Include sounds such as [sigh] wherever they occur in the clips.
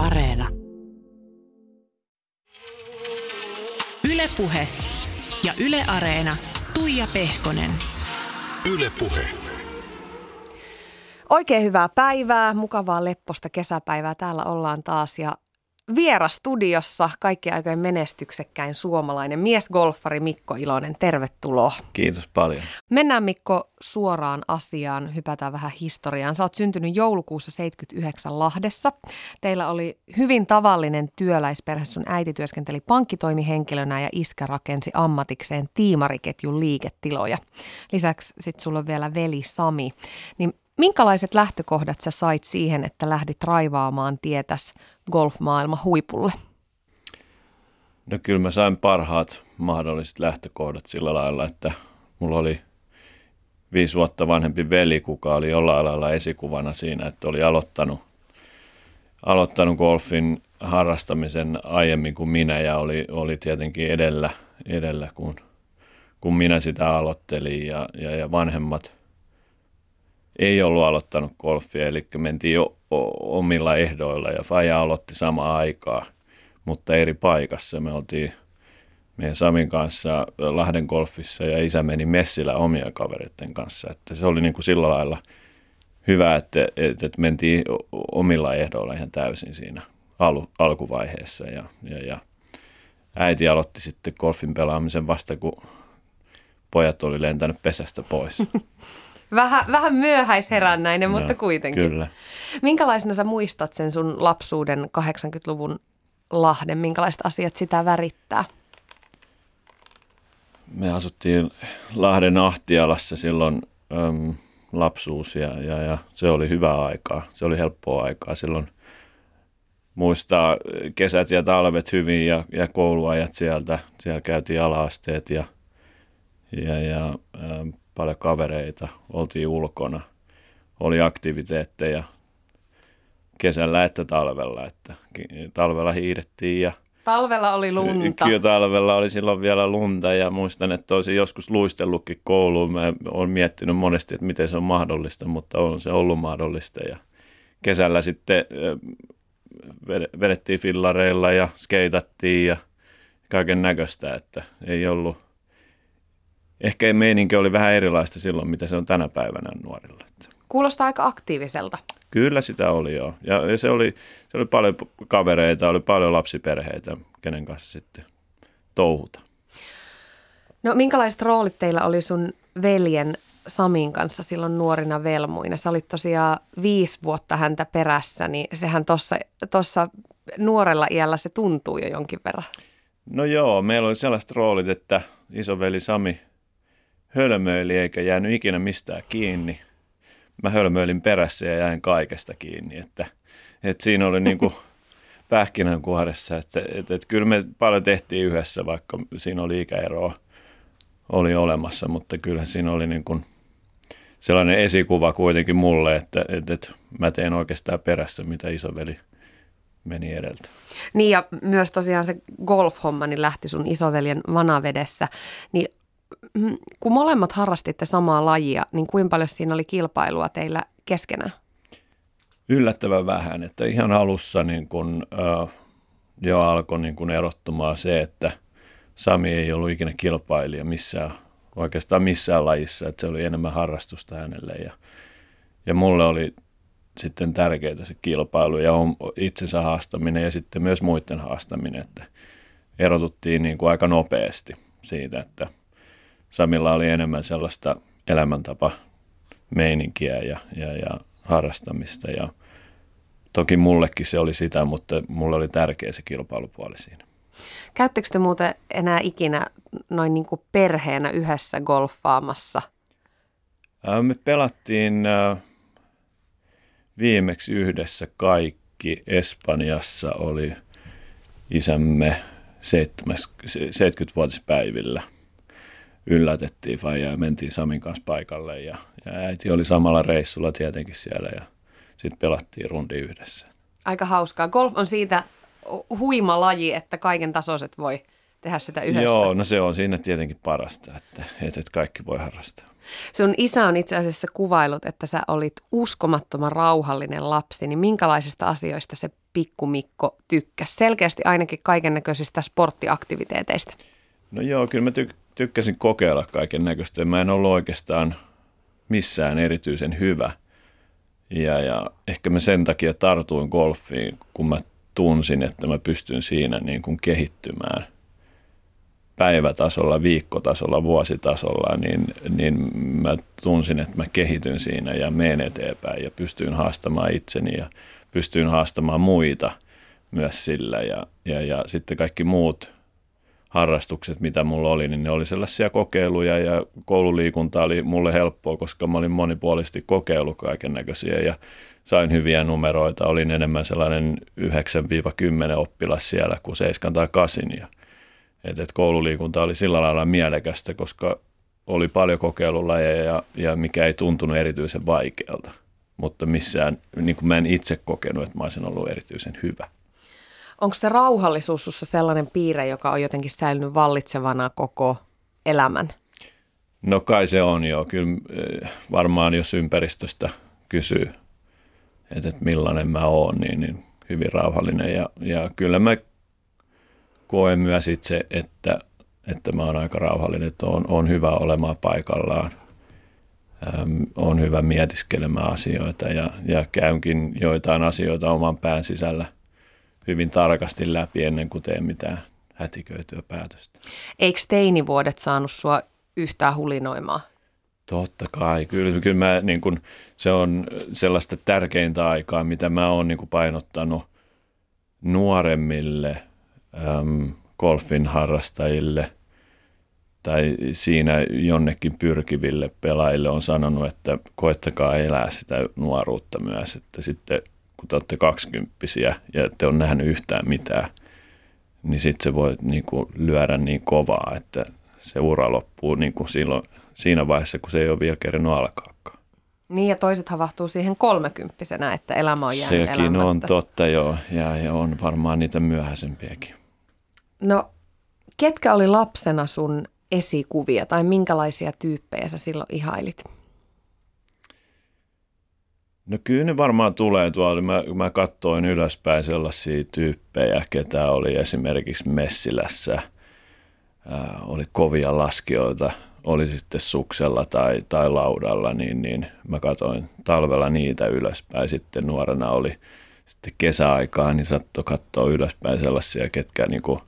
Areena. Ylepuhe ja Yle Areena. Tuija Pehkonen. Ylepuhe. Oikein hyvää päivää, mukavaa lepposta kesäpäivää. Täällä ollaan taas ja vierastudiossa kaikki aikojen menestyksekkäin suomalainen miesgolfari Mikko Ilonen. Tervetuloa. Kiitos paljon. Mennään Mikko suoraan asiaan, hypätään vähän historiaan. Sä oot syntynyt joulukuussa 79 Lahdessa. Teillä oli hyvin tavallinen työläisperhe. Sun äiti työskenteli pankkitoimihenkilönä ja iskä rakensi ammatikseen tiimariketjun liiketiloja. Lisäksi sit sulla on vielä veli Sami. Niin Minkälaiset lähtökohdat sä sait siihen, että lähdit raivaamaan tietäs golfmaailma huipulle? No kyllä mä sain parhaat mahdolliset lähtökohdat sillä lailla, että mulla oli viisi vuotta vanhempi veli, kuka oli jollain lailla esikuvana siinä, että oli aloittanut, aloittanut golfin harrastamisen aiemmin kuin minä ja oli, oli tietenkin edellä, edellä kun, kun minä sitä aloittelin ja, ja, ja vanhemmat – ei ollut aloittanut golfia, eli mentiin jo omilla ehdoilla ja Faja aloitti samaan aikaa, mutta eri paikassa. Me oltiin meidän Samin kanssa Lahden golfissa ja isä meni messillä omia kavereiden kanssa. Että se oli niin kuin sillä lailla hyvä, että, että, että mentiin omilla ehdoilla ihan täysin siinä al, alkuvaiheessa. Ja, ja, ja äiti aloitti sitten golfin pelaamisen vasta, kun pojat oli lentänyt pesästä pois. [laughs] Vähän, vähän myöhäisherännäinen, no, mutta kuitenkin. Kyllä. Minkälaisena sä muistat sen sun lapsuuden 80-luvun Lahden? Minkälaiset asiat sitä värittää? Me asuttiin Lahden Ahtialassa silloin äm, lapsuus ja, ja, ja se oli hyvää aikaa. Se oli helppoa aikaa silloin muistaa kesät ja talvet hyvin ja, ja kouluajat sieltä. Siellä käytiin ala-asteet ja, ja, ja äm, paljon kavereita, oltiin ulkona, oli aktiviteetteja kesällä että talvella, että talvella hiidettiin ja Talvella oli lunta. Kyllä talvella oli silloin vielä lunta ja muistan, että olisin joskus luistellutkin kouluun. Mä olen miettinyt monesti, että miten se on mahdollista, mutta on se ollut mahdollista. Ja kesällä sitten vedettiin fillareilla ja skeitattiin ja kaiken näköistä, että ei ollut – ehkä meininki oli vähän erilaista silloin, mitä se on tänä päivänä nuorilla. Kuulostaa aika aktiiviselta. Kyllä sitä oli joo. Ja se oli, se oli paljon kavereita, oli paljon lapsiperheitä, kenen kanssa sitten touhuta. No minkälaiset roolit teillä oli sun veljen Samin kanssa silloin nuorina velmuina? Sä olit tosiaan viisi vuotta häntä perässä, niin sehän tuossa nuorella iällä se tuntuu jo jonkin verran. No joo, meillä oli sellaiset roolit, että isoveli Sami hölmöili eikä jäänyt ikinä mistään kiinni. Mä hölmöilin perässä ja jäin kaikesta kiinni, että, että siinä oli [laughs] niin kuin pähkinänkuoressa, että, että, että kyllä me paljon tehtiin yhdessä, vaikka siinä oli ikäeroa oli olemassa, mutta kyllä siinä oli niin kuin sellainen esikuva kuitenkin mulle, että, että, että mä teen oikeastaan perässä, mitä isoveli meni edeltä. Niin ja myös tosiaan se golf-homma niin lähti sun isoveljen vanavedessä, niin kun molemmat harrastitte samaa lajia, niin kuinka paljon siinä oli kilpailua teillä keskenään? Yllättävän vähän, että ihan alussa niin kun, äh, jo alkoi niin kun erottumaan se, että Sami ei ollut ikinä kilpailija missään, oikeastaan missään lajissa, että se oli enemmän harrastusta hänelle ja, ja mulle oli sitten tärkeää se kilpailu ja itsensä haastaminen ja sitten myös muiden haastaminen, että erotuttiin niin kuin aika nopeasti siitä, että – Samilla oli enemmän sellaista elämäntapa meininkiä ja, ja, ja harrastamista ja toki mullekin se oli sitä, mutta mulle oli tärkeä se kilpailupuoli siinä. Käyttekö te muuten enää ikinä noin niin kuin perheenä yhdessä golfaamassa? Me pelattiin viimeksi yhdessä kaikki. Espanjassa oli isämme 70-vuotispäivillä – yllätettiin faijaa ja mentiin Samin kanssa paikalle ja, ja äiti oli samalla reissulla tietenkin siellä ja sitten pelattiin rundi yhdessä. Aika hauskaa. Golf on siitä huima laji, että kaiken tasoiset voi tehdä sitä yhdessä. Joo, no se on siinä tietenkin parasta, että, että kaikki voi harrastaa. Sun isä on itse asiassa kuvailut, että sä olit uskomattoman rauhallinen lapsi, niin minkälaisista asioista se pikkumikko tykkäsi? Selkeästi ainakin kaiken näköisistä sporttiaktiviteeteista. No joo, kyllä mä tyk- tykkäsin kokeilla kaiken näköistä. Mä en ollut oikeastaan missään erityisen hyvä. Ja, ja ehkä mä sen takia tartuin golfiin, kun mä tunsin, että mä pystyn siinä niin kuin kehittymään päivätasolla, viikkotasolla, vuositasolla, niin, niin mä tunsin, että mä kehityn siinä ja menen eteenpäin ja pystyn haastamaan itseni ja pystyin haastamaan muita myös sillä. Ja, ja, ja sitten kaikki muut harrastukset, mitä mulla oli, niin ne oli sellaisia kokeiluja ja koululiikunta oli mulle helppoa, koska mä olin monipuolisesti kokeillut kaiken näköisiä ja sain hyviä numeroita. Olin enemmän sellainen 9-10 oppilas siellä kuin 7 tai 8. Ja, et, et koululiikunta oli sillä lailla mielekästä, koska oli paljon kokeilulajeja ja, ja mikä ei tuntunut erityisen vaikealta. Mutta missään, niin kuin mä en itse kokenut, että mä olisin ollut erityisen hyvä. Onko se rauhallisuus sussa sellainen piirre, joka on jotenkin säilynyt vallitsevana koko elämän? No kai se on jo. Kyllä eh, varmaan jos ympäristöstä kysyy, että, millainen mä oon, niin, niin hyvin rauhallinen. Ja, ja kyllä mä koen myös itse, että, että mä oon aika rauhallinen, että on, on hyvä olemaan paikallaan. On hyvä mietiskelemään asioita ja, ja käynkin joitain asioita oman pään sisällä – hyvin tarkasti läpi ennen kuin teen mitään hätiköityä päätöstä. Eikö teinivuodet saanut sua yhtään hulinoimaan? Totta kai. Kyllä, kyllä mä, niin kun, se on sellaista tärkeintä aikaa, mitä mä oon niin painottanut nuoremmille äm, golfin harrastajille tai siinä jonnekin pyrkiville pelaajille on sanonut, että koettakaa elää sitä nuoruutta myös, että sitten kun te olette kaksikymppisiä ja ette ole nähnyt yhtään mitään, niin sitten se voi niin kuin lyödä niin kovaa, että se ura loppuu niin kuin silloin, siinä vaiheessa, kun se ei ole vielä kerännyt alkaakaan. Niin ja toiset havahtuu siihen kolmekymppisenä, että elämä on jäänyt Sekin elämättä. on totta joo, ja, ja on varmaan niitä myöhäisempiäkin. No, ketkä oli lapsena sun esikuvia tai minkälaisia tyyppejä sä silloin ihailit? No kyllä ne varmaan tulee tuolla. Mä, mä katsoin ylöspäin sellaisia tyyppejä, ketä oli esimerkiksi Messilässä. Ää, oli kovia laskijoita, oli sitten suksella tai, tai laudalla, niin, niin mä katsoin talvella niitä ylöspäin. Sitten nuorena oli sitten kesäaikaa, niin saattoi katsoa ylöspäin sellaisia, ketkä niin kuin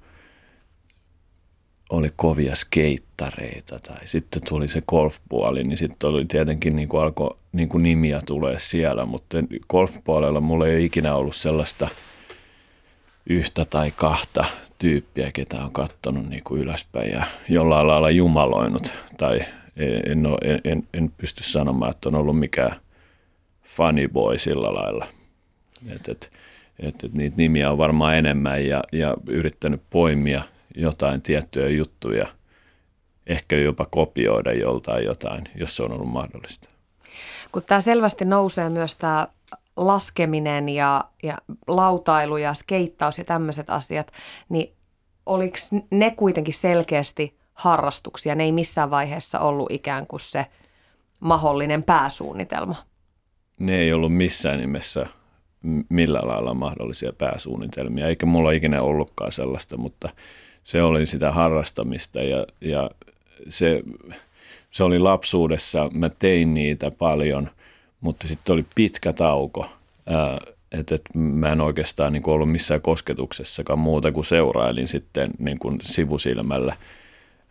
oli kovia skeittareita tai sitten tuli se golfpuoli, niin sitten oli tietenkin niin kuin alkoi niin kuin nimiä tulee siellä, mutta golfpuolella mulla ei ole ikinä ollut sellaista yhtä tai kahta tyyppiä, ketä on katsonut niin kuin ylöspäin ja jollain lailla jumaloinut tai en, ole, en, en, en pysty sanomaan, että on ollut mikään funny boy sillä lailla. Et, et, et, et niitä nimiä on varmaan enemmän ja, ja yrittänyt poimia – jotain tiettyjä juttuja, ehkä jopa kopioida joltain jotain, jos se on ollut mahdollista. Kun tämä selvästi nousee myös tämä laskeminen ja, ja lautailu ja skeittaus ja tämmöiset asiat, niin oliko ne kuitenkin selkeästi harrastuksia? Ne ei missään vaiheessa ollut ikään kuin se mahdollinen pääsuunnitelma. Ne ei ollut missään nimessä millään lailla mahdollisia pääsuunnitelmia, eikä mulla ikinä ollutkaan sellaista, mutta se oli sitä harrastamista ja, ja se, se oli lapsuudessa, mä tein niitä paljon, mutta sitten oli pitkä tauko, että et mä en oikeastaan niin ollut missään kosketuksessakaan muuta kuin seurailin sitten niin kuin sivusilmällä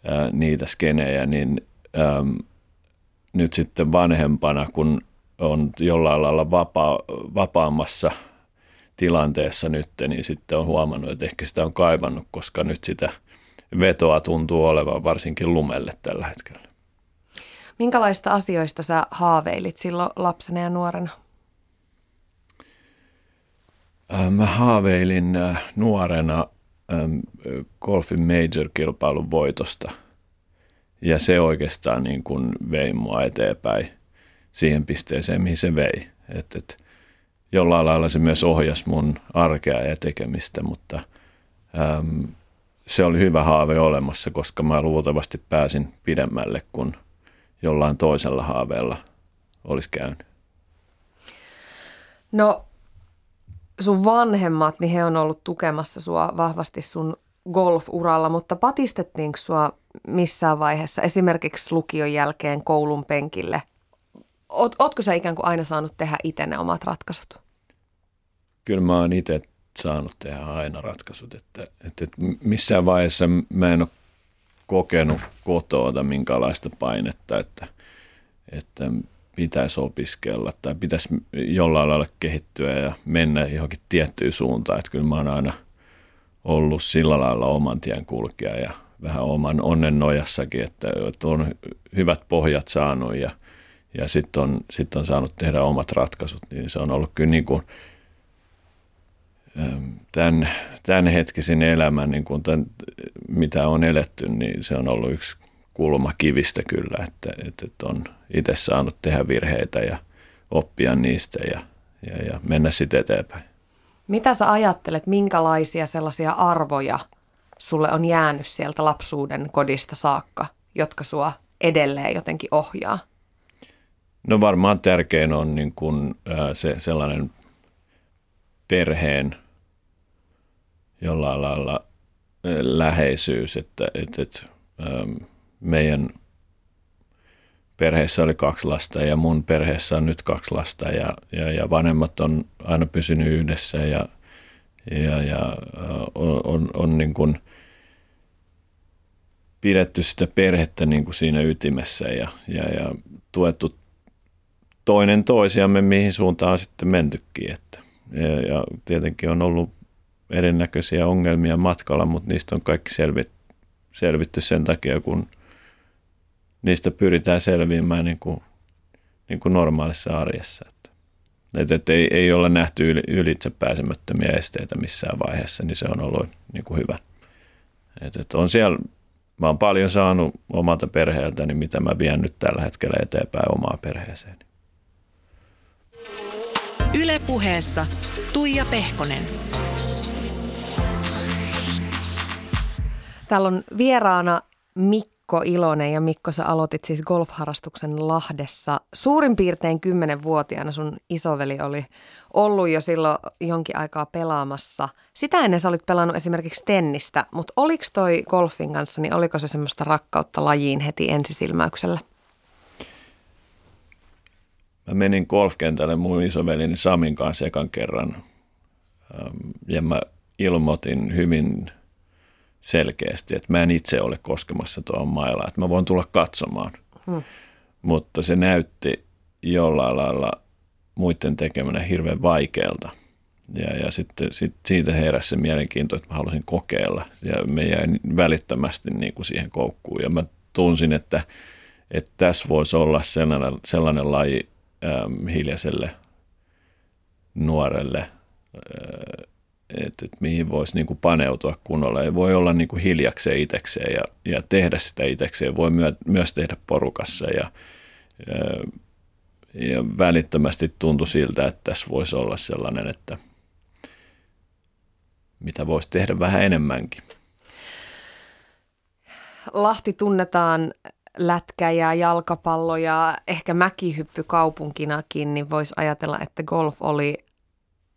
ää, niitä skenejä, niin äm, nyt sitten vanhempana, kun on jollain lailla vapaa, vapaammassa – tilanteessa nyt, niin sitten on huomannut, että ehkä sitä on kaivannut, koska nyt sitä vetoa tuntuu olevan varsinkin lumelle tällä hetkellä. Minkälaista asioista sä haaveilit silloin lapsena ja nuorena? Mä haaveilin nuorena golfin major-kilpailun voitosta. Ja se oikeastaan niin kuin vei mua eteenpäin siihen pisteeseen, mihin se vei. Et, et, jollain lailla se myös ohjasi mun arkea ja tekemistä, mutta äm, se oli hyvä haave olemassa, koska mä luultavasti pääsin pidemmälle kuin jollain toisella haaveella olisi käynyt. No sun vanhemmat, niin he on ollut tukemassa sua vahvasti sun golf-uralla, mutta patistettiinko sua missään vaiheessa esimerkiksi lukion jälkeen koulun penkille? Oot, ootko sä ikään kuin aina saanut tehdä itse ne omat ratkaisut? Kyllä mä oon itse saanut tehdä aina ratkaisut, että, että, että missään vaiheessa mä en ole kokenut kotoa minkälaista painetta, että, että pitäisi opiskella tai pitäisi jollain lailla kehittyä ja mennä johonkin tiettyyn suuntaan. Että kyllä mä oon aina ollut sillä lailla oman tien kulkija ja vähän oman onnen nojassakin, että, on hyvät pohjat saanut ja, ja sitten on, sit on saanut tehdä omat ratkaisut. Niin se on ollut kyllä niin kuin tämän, tämän hetkisen elämän, niin kuin tämän, mitä on eletty, niin se on ollut yksi kulma kivistä kyllä, että, että, että on itse saanut tehdä virheitä ja oppia niistä ja, ja, ja mennä sitten eteenpäin. Mitä sä ajattelet, minkälaisia sellaisia arvoja sulle on jäänyt sieltä lapsuuden kodista saakka, jotka sua edelleen jotenkin ohjaa? No varmaan tärkein on niin kuin, se sellainen perheen jollain lailla läheisyys, että, että, että meidän perheessä oli kaksi lasta ja mun perheessä on nyt kaksi lasta ja, ja, ja vanhemmat on aina pysynyt yhdessä ja, ja, ja on, on, on niin kuin pidetty sitä perhettä niin kuin siinä ytimessä ja, ja, ja tuettu toinen toisiamme, mihin suuntaan on sitten mentykin. Että, ja, ja tietenkin on ollut erinäköisiä ongelmia matkalla, mutta niistä on kaikki selvitty, selvitty sen takia, kun – niistä pyritään selviämään niin kuin, niin kuin normaalissa arjessa. Että, että, ei, ei olla nähty ylitse pääsemättömiä esteitä missään vaiheessa, niin se on ollut niin kuin hyvä. Että, että on siellä, mä oon paljon saanut omalta perheeltäni, mitä mä vien nyt tällä hetkellä eteenpäin omaa perheeseen. Ylepuheessa Tuija Pehkonen. Täällä on vieraana Mikko Ilonen ja Mikko, sä aloitit siis golfharrastuksen Lahdessa. Suurin piirtein kymmenenvuotiaana sun isoveli oli ollut jo silloin jonkin aikaa pelaamassa. Sitä ennen sä olit pelannut esimerkiksi tennistä, mutta oliko toi golfin kanssa, niin oliko se semmoista rakkautta lajiin heti ensisilmäyksellä? Mä menin golfkentälle mun isovelini Samin kanssa ekan kerran ja mä ilmoitin hyvin selkeästi, että mä en itse ole koskemassa tuohon mailaan, että mä voin tulla katsomaan. Hmm. Mutta se näytti jollain lailla muiden tekemänä hirveän vaikealta. Ja, ja sitten sit siitä heräsi se mielenkiinto, että mä halusin kokeilla. Ja me jäin välittömästi niin kuin siihen koukkuun. Ja mä tunsin, että, että tässä voisi olla sellainen, sellainen laji ähm, hiljaiselle nuorelle äh, että, että mihin voisi niin kuin paneutua kunnolla. Ei voi olla niin kuin hiljakseen itsekseen ja, ja tehdä sitä itsekseen. Voi myö, myös tehdä porukassa ja, ja, ja välittömästi tuntui siltä, että tässä voisi olla sellainen, että mitä voisi tehdä vähän enemmänkin. Lahti tunnetaan lätkä- ja jalkapallo ja ehkä mäkihyppy kaupunkinakin, niin voisi ajatella, että golf oli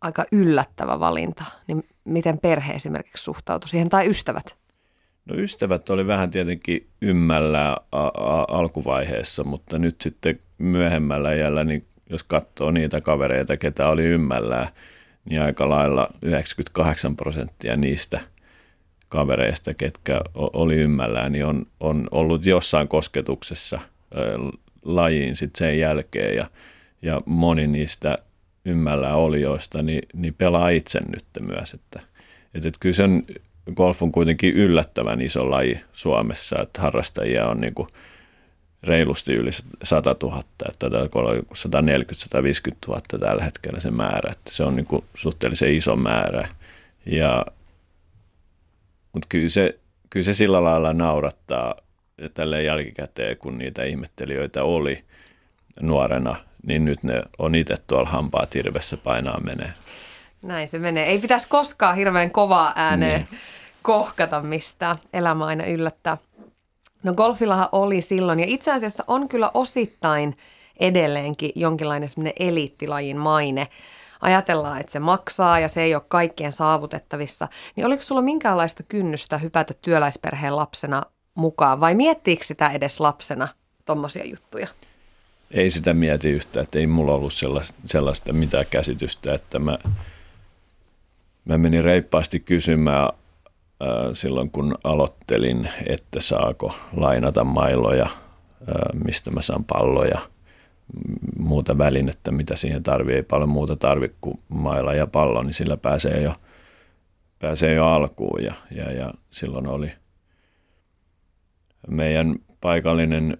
aika yllättävä valinta, niin miten perhe esimerkiksi suhtautui siihen tai ystävät? No ystävät oli vähän tietenkin ymmällä alkuvaiheessa, mutta nyt sitten myöhemmällä iällä, niin jos katsoo niitä kavereita, ketä oli ymmällä, niin aika lailla 98 prosenttia niistä kavereista, ketkä oli ymmällään, niin on, on ollut jossain kosketuksessa lajiin sitten sen jälkeen ja, ja moni niistä ymmällä olijoista, niin, niin pelaa itse nyt myös. Että, että, että kyllä sen golf on kuitenkin yllättävän iso laji Suomessa, että harrastajia on niin kuin reilusti yli 100 000, että 140-150 000 tällä hetkellä se määrä, että se on niin kuin suhteellisen iso määrä. Ja, mutta kyllä se, kyllä se sillä lailla naurattaa tälle jälkikäteen, kun niitä ihmettelijöitä oli nuorena, niin nyt ne on itse tuolla hampaa tirvessä painaa menee. Näin se menee. Ei pitäisi koskaan hirveän kovaa ääneen niin. kohkata mistään. Elämä aina yllättää. No golfillahan oli silloin ja itse asiassa on kyllä osittain edelleenkin jonkinlainen semmoinen eliittilajin maine. Ajatellaan, että se maksaa ja se ei ole kaikkien saavutettavissa. Niin oliko sulla minkäänlaista kynnystä hypätä työläisperheen lapsena mukaan vai miettiikö sitä edes lapsena tuommoisia juttuja? Ei sitä mieti yhtään, että ei mulla ollut sellaista, sellaista mitään käsitystä, että mä, mä menin reippaasti kysymään silloin kun aloittelin, että saako lainata mailoja, mistä mä saan palloja, muuta välinettä, mitä siihen tarvii. Ei paljon muuta tarvi kuin maila ja pallo, niin sillä pääsee jo, pääsee jo alkuun. Ja, ja, ja silloin oli meidän paikallinen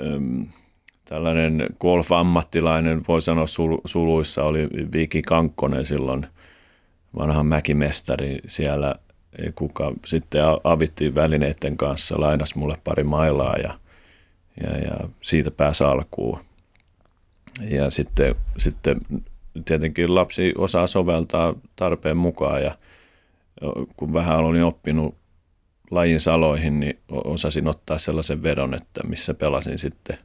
äm, tällainen golf-ammattilainen, voi sanoa suluissa, oli Viki Kankkonen silloin, vanha mäkimestari siellä – kuka sitten avittiin välineiden kanssa, lainas mulle pari mailaa ja, ja, ja siitä pääsi alkuun. Ja sitten, sitten tietenkin lapsi osaa soveltaa tarpeen mukaan ja kun vähän olin oppinut lajin saloihin, niin osasin ottaa sellaisen vedon, että missä pelasin sitten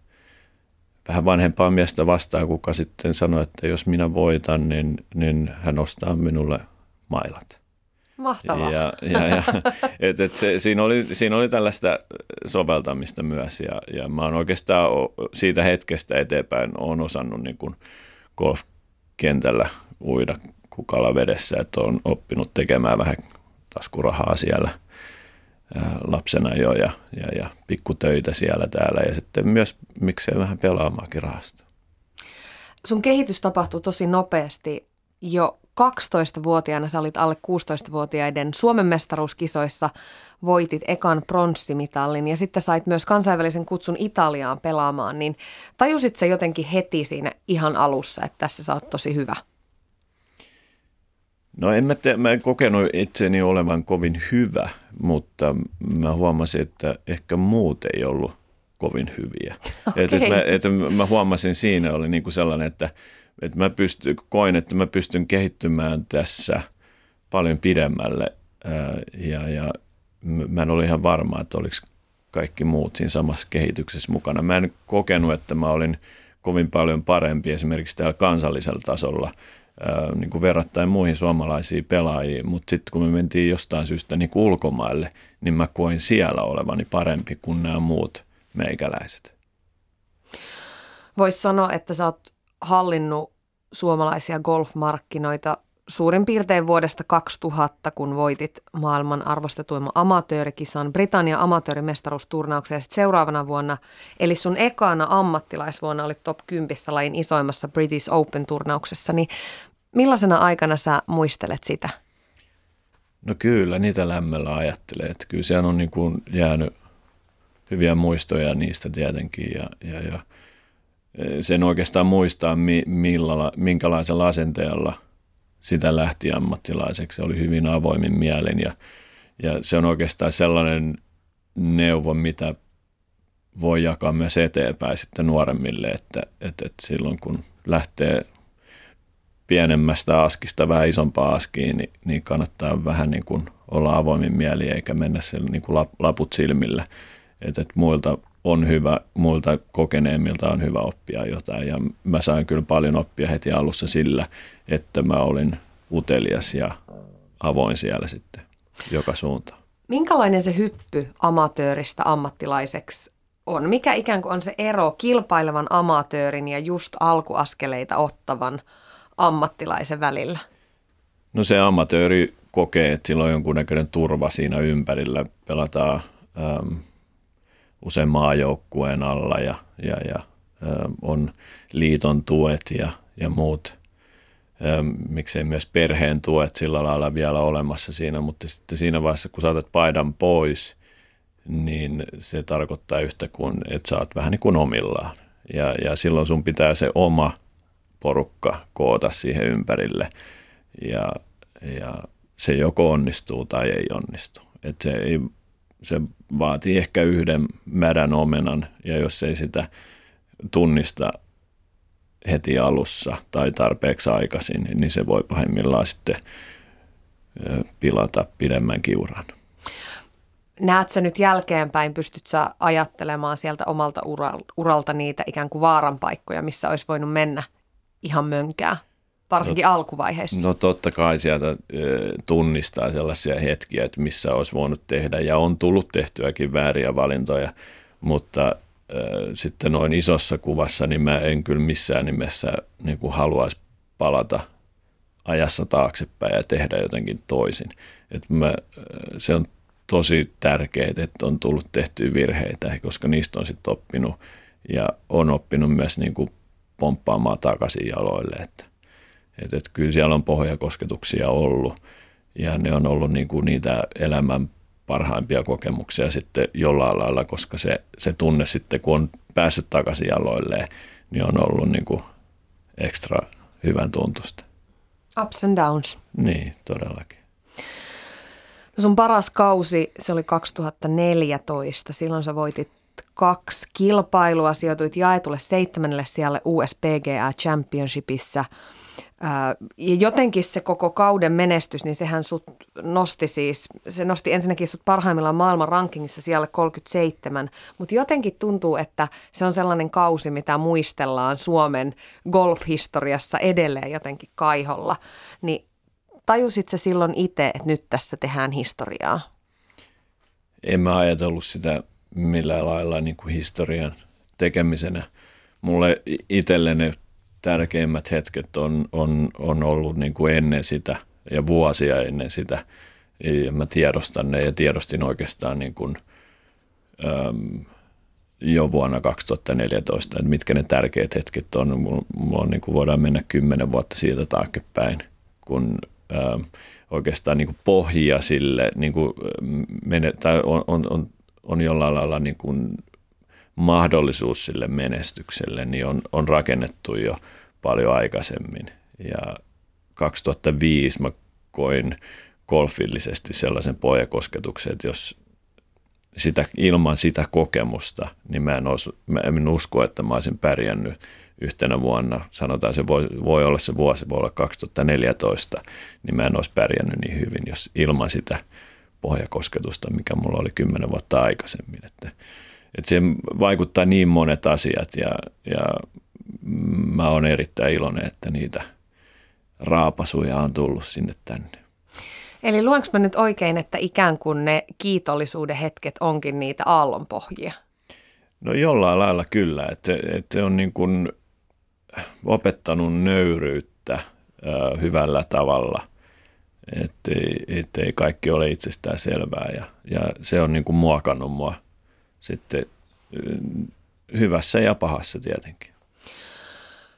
vähän vanhempaa miestä vastaan, kuka sitten sanoi, että jos minä voitan, niin, niin hän ostaa minulle mailat. Mahtavaa. Ja, ja, ja, [laughs] et, et se, siinä, oli, siinä oli tällaista soveltamista myös ja, ja mä oon oikeastaan siitä hetkestä eteenpäin on osannut niin kuin golfkentällä uida kukalla vedessä, että on oppinut tekemään vähän taskurahaa siellä lapsena jo ja, ja, ja pikkutöitä siellä täällä ja sitten myös miksei vähän pelaamaakin rahasta. Sun kehitys tapahtui tosi nopeasti jo 12-vuotiaana sä olit alle 16-vuotiaiden Suomen mestaruuskisoissa, voitit ekan pronssimitallin ja sitten sait myös kansainvälisen kutsun Italiaan pelaamaan, niin tajusit se jotenkin heti siinä ihan alussa, että tässä sä oot tosi hyvä? No en mä, te, mä en kokenut itseni olevan kovin hyvä, mutta mä huomasin, että ehkä muut ei ollut kovin hyviä. Okay. [laughs] Et, et mä, et mä huomasin siinä oli niinku sellainen, että – että mä pystyn, koin, että mä pystyn kehittymään tässä paljon pidemmälle ja, ja mä en ole ihan varma, että oliko kaikki muut siinä samassa kehityksessä mukana. Mä en kokenut, että mä olin kovin paljon parempi esimerkiksi täällä kansallisella tasolla niin kuin verrattain muihin suomalaisiin pelaajiin, mutta sitten kun me mentiin jostain syystä niin kuin ulkomaille, niin mä koin siellä olevani parempi kuin nämä muut meikäläiset. Voisi sanoa, että sä oot hallinnut suomalaisia golfmarkkinoita suurin piirtein vuodesta 2000, kun voitit maailman arvostetuimman amatöörikisan Britannian amatöörimestaruusturnauksen ja sitten seuraavana vuonna, eli sun ekana ammattilaisvuonna oli top 10 lajin isoimmassa British Open-turnauksessa, niin millaisena aikana sä muistelet sitä? No kyllä, niitä lämmöllä ajattelee, että kyllä se on niin kuin jäänyt hyviä muistoja niistä tietenkin ja, ja, ja – sen oikeastaan muistaa, millala, minkälaisella asenteella sitä lähti ammattilaiseksi. Se oli hyvin avoimin mielin ja, ja se on oikeastaan sellainen neuvo, mitä voi jakaa myös eteenpäin sitten nuoremmille, että, että, että silloin kun lähtee pienemmästä askista vähän isompaa askiin, niin, niin kannattaa vähän niin kuin olla avoimin mieli eikä mennä siellä niin kuin laput silmillä. Että, että muilta on hyvä, muilta kokeneemmilta on hyvä oppia jotain ja mä sain kyllä paljon oppia heti alussa sillä, että mä olin utelias ja avoin siellä sitten joka suuntaan. Minkälainen se hyppy amatööristä ammattilaiseksi on? Mikä ikään kuin on se ero kilpailevan amatöörin ja just alkuaskeleita ottavan ammattilaisen välillä? No se amatööri kokee, että sillä on jonkunnäköinen turva siinä ympärillä. Pelataan usein maajoukkueen alla ja, ja, ja on liiton tuet ja, ja muut, miksei myös perheen tuet sillä lailla vielä olemassa siinä, mutta sitten siinä vaiheessa, kun saatat paidan pois, niin se tarkoittaa yhtä kuin, että sä oot vähän niin kuin omillaan. Ja, ja silloin sun pitää se oma porukka koota siihen ympärille ja, ja se joko onnistuu tai ei onnistu. Et se ei se vaatii ehkä yhden märän omenan ja jos ei sitä tunnista heti alussa tai tarpeeksi aikaisin, niin se voi pahimmillaan sitten pilata pidemmän kiuran. Näet sä nyt jälkeenpäin, pystyt sä ajattelemaan sieltä omalta uralta niitä ikään kuin vaaranpaikkoja, missä olisi voinut mennä ihan mönkää, varsinkin no, alkuvaiheessa? No totta kai sieltä tunnistaa sellaisia hetkiä, että missä olisi voinut tehdä ja on tullut tehtyäkin vääriä valintoja, mutta sitten noin isossa kuvassa, niin mä en kyllä missään nimessä niin kuin haluaisi palata ajassa taaksepäin ja tehdä jotenkin toisin. Et mä, se on tosi tärkeää, että on tullut tehtyä virheitä, koska niistä on sitten oppinut ja on oppinut myös niin kuin pomppaamaan takaisin jaloille. Että, et, et kyllä siellä on pohjakosketuksia ollut ja ne on ollut niin kuin niitä elämän parhaimpia kokemuksia sitten jollain lailla, koska se, se tunne sitten, kun on päässyt takaisin jaloilleen, niin on ollut niin kuin ekstra hyvän tuntusta. Ups and downs. Niin, todellakin. No sun paras kausi, se oli 2014. Silloin sä voitit kaksi kilpailua, sijoituit jaetulle seitsemännelle siellä USPGA Championshipissa – ja jotenkin se koko kauden menestys, niin sehän sut nosti siis, se nosti ensinnäkin sut parhaimmillaan maailman rankingissa siellä 37, mutta jotenkin tuntuu, että se on sellainen kausi, mitä muistellaan Suomen golfhistoriassa edelleen jotenkin kaiholla. Niin tajusit se silloin itse, että nyt tässä tehdään historiaa? En mä ajatellut sitä millään lailla niin kuin historian tekemisenä. Mulle itselleni tärkeimmät hetket on, on, on ollut niin kuin ennen sitä ja vuosia ennen sitä. Ja mä tiedostan ne ja tiedostin oikeastaan niin kuin, äm, jo vuonna 2014, että mitkä ne tärkeät hetket on. Mulla, on, niin kuin voidaan mennä kymmenen vuotta siitä taaksepäin, kun äm, oikeastaan niin kuin pohja sille niin kuin mene, tai on, on, on, on jollain lailla niin kuin mahdollisuus sille menestykselle niin on, on rakennettu jo paljon aikaisemmin. Ja 2005 mä koin golfillisesti sellaisen pohjakosketuksen, että jos sitä, ilman sitä kokemusta, niin mä en, olisi, mä en usko, että mä olisin pärjännyt yhtenä vuonna, sanotaan se voi, voi olla se vuosi, voi olla 2014, niin mä en olisi pärjännyt niin hyvin, jos ilman sitä pohjakosketusta, mikä mulla oli kymmenen vuotta aikaisemmin. Että, että se vaikuttaa niin monet asiat ja, ja mä oon erittäin iloinen, että niitä raapasuja on tullut sinne tänne. Eli luenko mä nyt oikein, että ikään kuin ne kiitollisuuden hetket onkin niitä aallonpohjia? No jollain lailla kyllä, että, että se on niin kuin opettanut nöyryyttä hyvällä tavalla, että ei kaikki ole itsestään selvää ja, ja se on niin kuin muokannut mua sitten hyvässä ja pahassa tietenkin.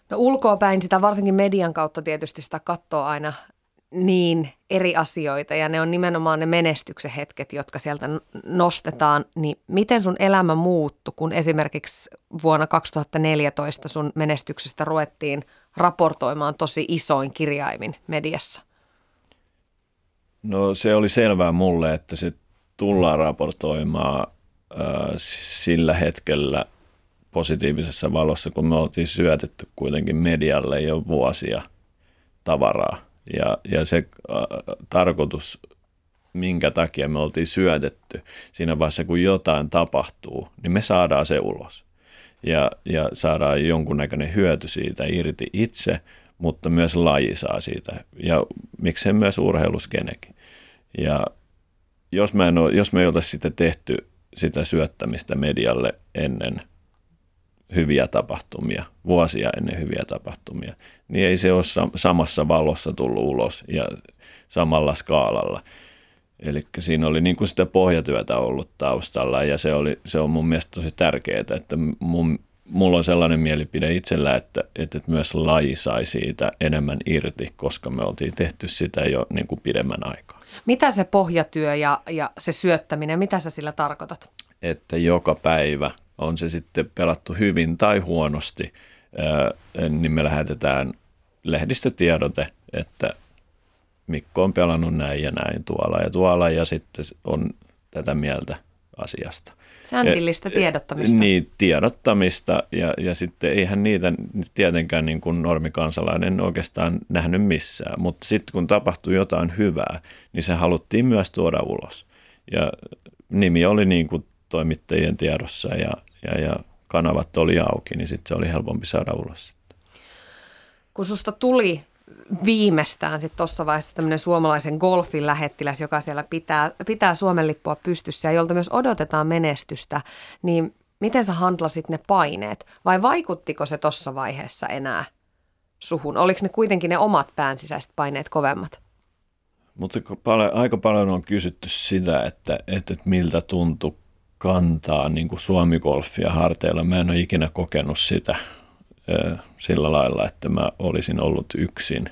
No ulkoa päin sitä varsinkin median kautta tietysti sitä katsoo aina niin eri asioita ja ne on nimenomaan ne menestyksen hetket, jotka sieltä nostetaan. Niin miten sun elämä muuttui, kun esimerkiksi vuonna 2014 sun menestyksestä ruvettiin raportoimaan tosi isoin kirjaimin mediassa? No se oli selvää mulle, että se tullaan raportoimaan sillä hetkellä positiivisessa valossa, kun me oltiin syötetty kuitenkin medialle jo vuosia tavaraa. Ja, ja se äh, tarkoitus, minkä takia me oltiin syötetty siinä vaiheessa, kun jotain tapahtuu, niin me saadaan se ulos. Ja, ja saadaan jonkunnäköinen hyöty siitä irti itse, mutta myös laji saa siitä. Ja miksei myös urheiluskenekin. Ja jos, mä en ole, jos me ei oltaisi sitä tehty sitä syöttämistä medialle ennen – hyviä tapahtumia, vuosia ennen hyviä tapahtumia, niin ei se ole samassa valossa tullut ulos ja samalla skaalalla. Eli siinä oli niin kuin sitä pohjatyötä ollut taustalla ja se, oli, se on mun mielestä tosi tärkeää, että mun, mulla on sellainen mielipide itsellä, että, että myös laji sai siitä enemmän irti, koska me oltiin tehty sitä jo niin kuin pidemmän aikaa. Mitä se pohjatyö ja, ja se syöttäminen, mitä sä sillä tarkoitat? Että joka päivä – on se sitten pelattu hyvin tai huonosti, niin me lähetetään lehdistötiedote, että Mikko on pelannut näin ja näin tuolla ja tuolla ja sitten on tätä mieltä asiasta. Säntillistä tiedottamista. Niin, tiedottamista ja, ja sitten eihän niitä tietenkään niin kuin normikansalainen oikeastaan nähnyt missään, mutta sitten kun tapahtui jotain hyvää, niin se haluttiin myös tuoda ulos. ja nimi oli niin kuin toimittajien tiedossa ja, ja, ja kanavat oli auki, niin sitten se oli helpompi saada ulos. Kun susta tuli viimeistään sitten tuossa vaiheessa tämmöinen suomalaisen golfin lähettiläs, joka siellä pitää, pitää Suomen lippua pystyssä ja jolta myös odotetaan menestystä, niin miten sä handlasit ne paineet? Vai vaikuttiko se tuossa vaiheessa enää suhun? Oliko ne kuitenkin ne omat pään sisäiset paineet kovemmat? Mutta aika paljon on kysytty sitä, että, että, että miltä tuntui kantaa niin kuin Suomi-golfia harteilla. Mä en ole ikinä kokenut sitä sillä lailla, että mä olisin ollut yksin.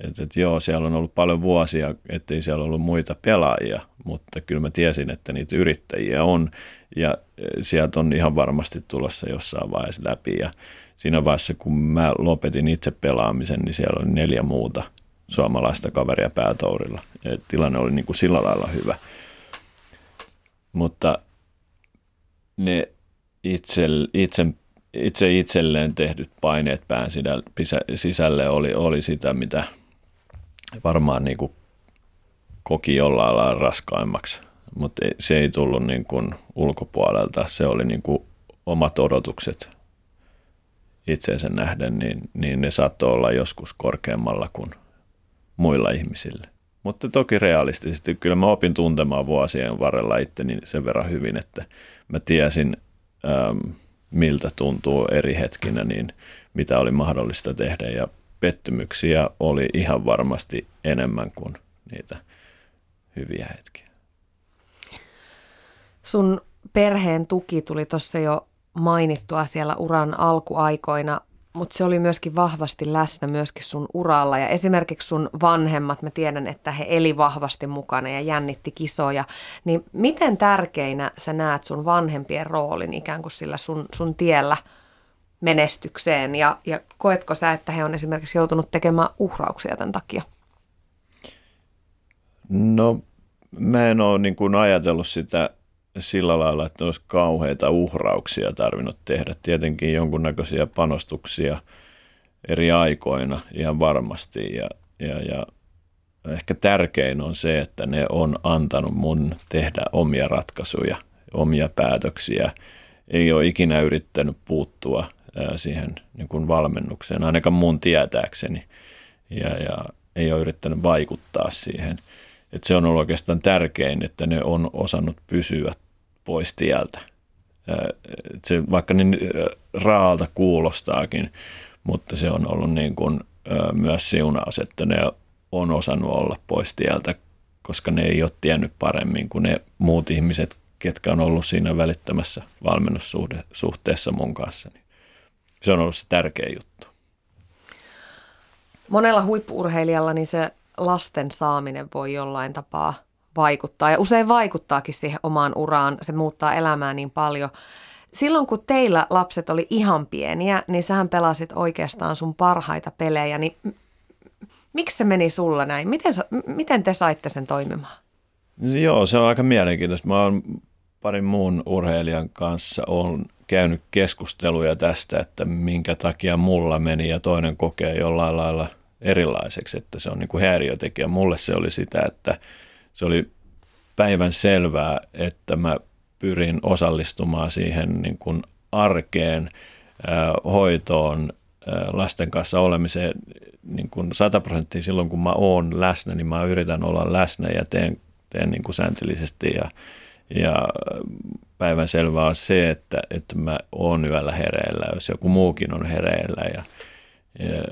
Et, et joo, siellä on ollut paljon vuosia, ettei siellä ollut muita pelaajia, mutta kyllä mä tiesin, että niitä yrittäjiä on ja sieltä on ihan varmasti tulossa jossain vaiheessa läpi. Ja siinä vaiheessa, kun mä lopetin itse pelaamisen, niin siellä oli neljä muuta suomalaista kaveria päätourilla. Ja tilanne oli niin kuin sillä lailla hyvä. Mutta ne itse, itse itse itselleen tehdyt paineet pään sisälle oli, oli sitä, mitä varmaan niin kuin koki jollain lailla raskaimmaksi, mutta se ei tullut niin kuin ulkopuolelta. Se oli niin kuin omat odotukset itseensä nähden, niin, niin ne saattoi olla joskus korkeammalla kuin muilla ihmisillä. Mutta toki realistisesti, kyllä mä opin tuntemaan vuosien varrella itteni sen verran hyvin, että mä tiesin, ähm, miltä tuntuu eri hetkinä, niin mitä oli mahdollista tehdä. Ja pettymyksiä oli ihan varmasti enemmän kuin niitä hyviä hetkiä. Sun perheen tuki tuli tuossa jo mainittua siellä uran alkuaikoina mutta se oli myöskin vahvasti läsnä myöskin sun uralla. Ja esimerkiksi sun vanhemmat, mä tiedän, että he eli vahvasti mukana ja jännitti kisoja. Niin miten tärkeinä sä näet sun vanhempien roolin ikään kuin sillä sun, sun tiellä menestykseen? Ja, ja koetko sä, että he on esimerkiksi joutunut tekemään uhrauksia tämän takia? No mä en ole niin kuin ajatellut sitä sillä lailla, että olisi kauheita uhrauksia tarvinnut tehdä. Tietenkin jonkunnäköisiä panostuksia eri aikoina ihan varmasti ja, ja, ja ehkä tärkein on se, että ne on antanut mun tehdä omia ratkaisuja, omia päätöksiä. Ei ole ikinä yrittänyt puuttua siihen niin kuin valmennukseen, ainakaan mun tietääkseni, ja, ja ei ole yrittänyt vaikuttaa siihen – että se on ollut oikeastaan tärkein, että ne on osannut pysyä pois tieltä. Se, vaikka niin raalta kuulostaakin, mutta se on ollut niin kuin, myös siunaus, että ne on osannut olla pois tieltä, koska ne ei ole tiennyt paremmin kuin ne muut ihmiset, ketkä on ollut siinä välittömässä valmennussuhteessa mun kanssa. Se on ollut se tärkeä juttu. Monella huippuurheilijalla niin se lasten saaminen voi jollain tapaa vaikuttaa ja usein vaikuttaakin siihen omaan uraan. Se muuttaa elämää niin paljon. Silloin kun teillä lapset oli ihan pieniä, niin sähän pelasit oikeastaan sun parhaita pelejä, niin miksi se meni sulla näin? Miten, miten te saitte sen toimimaan? Joo, se on aika mielenkiintoista. Mä oon parin muun urheilijan kanssa on käynyt keskusteluja tästä, että minkä takia mulla meni ja toinen kokee jollain lailla – erilaiseksi, että se on niin kuin häiriötekijä. Mulle se oli sitä, että se oli päivän selvää, että mä pyrin osallistumaan siihen niin kuin arkeen, hoitoon, lasten kanssa olemiseen niin kuin 100 prosenttia silloin, kun mä oon läsnä, niin mä yritän olla läsnä ja teen, teen niin kuin sääntillisesti. Ja, ja päivän selvää on se, että, että mä oon yöllä hereillä, jos joku muukin on hereillä. Ja, ja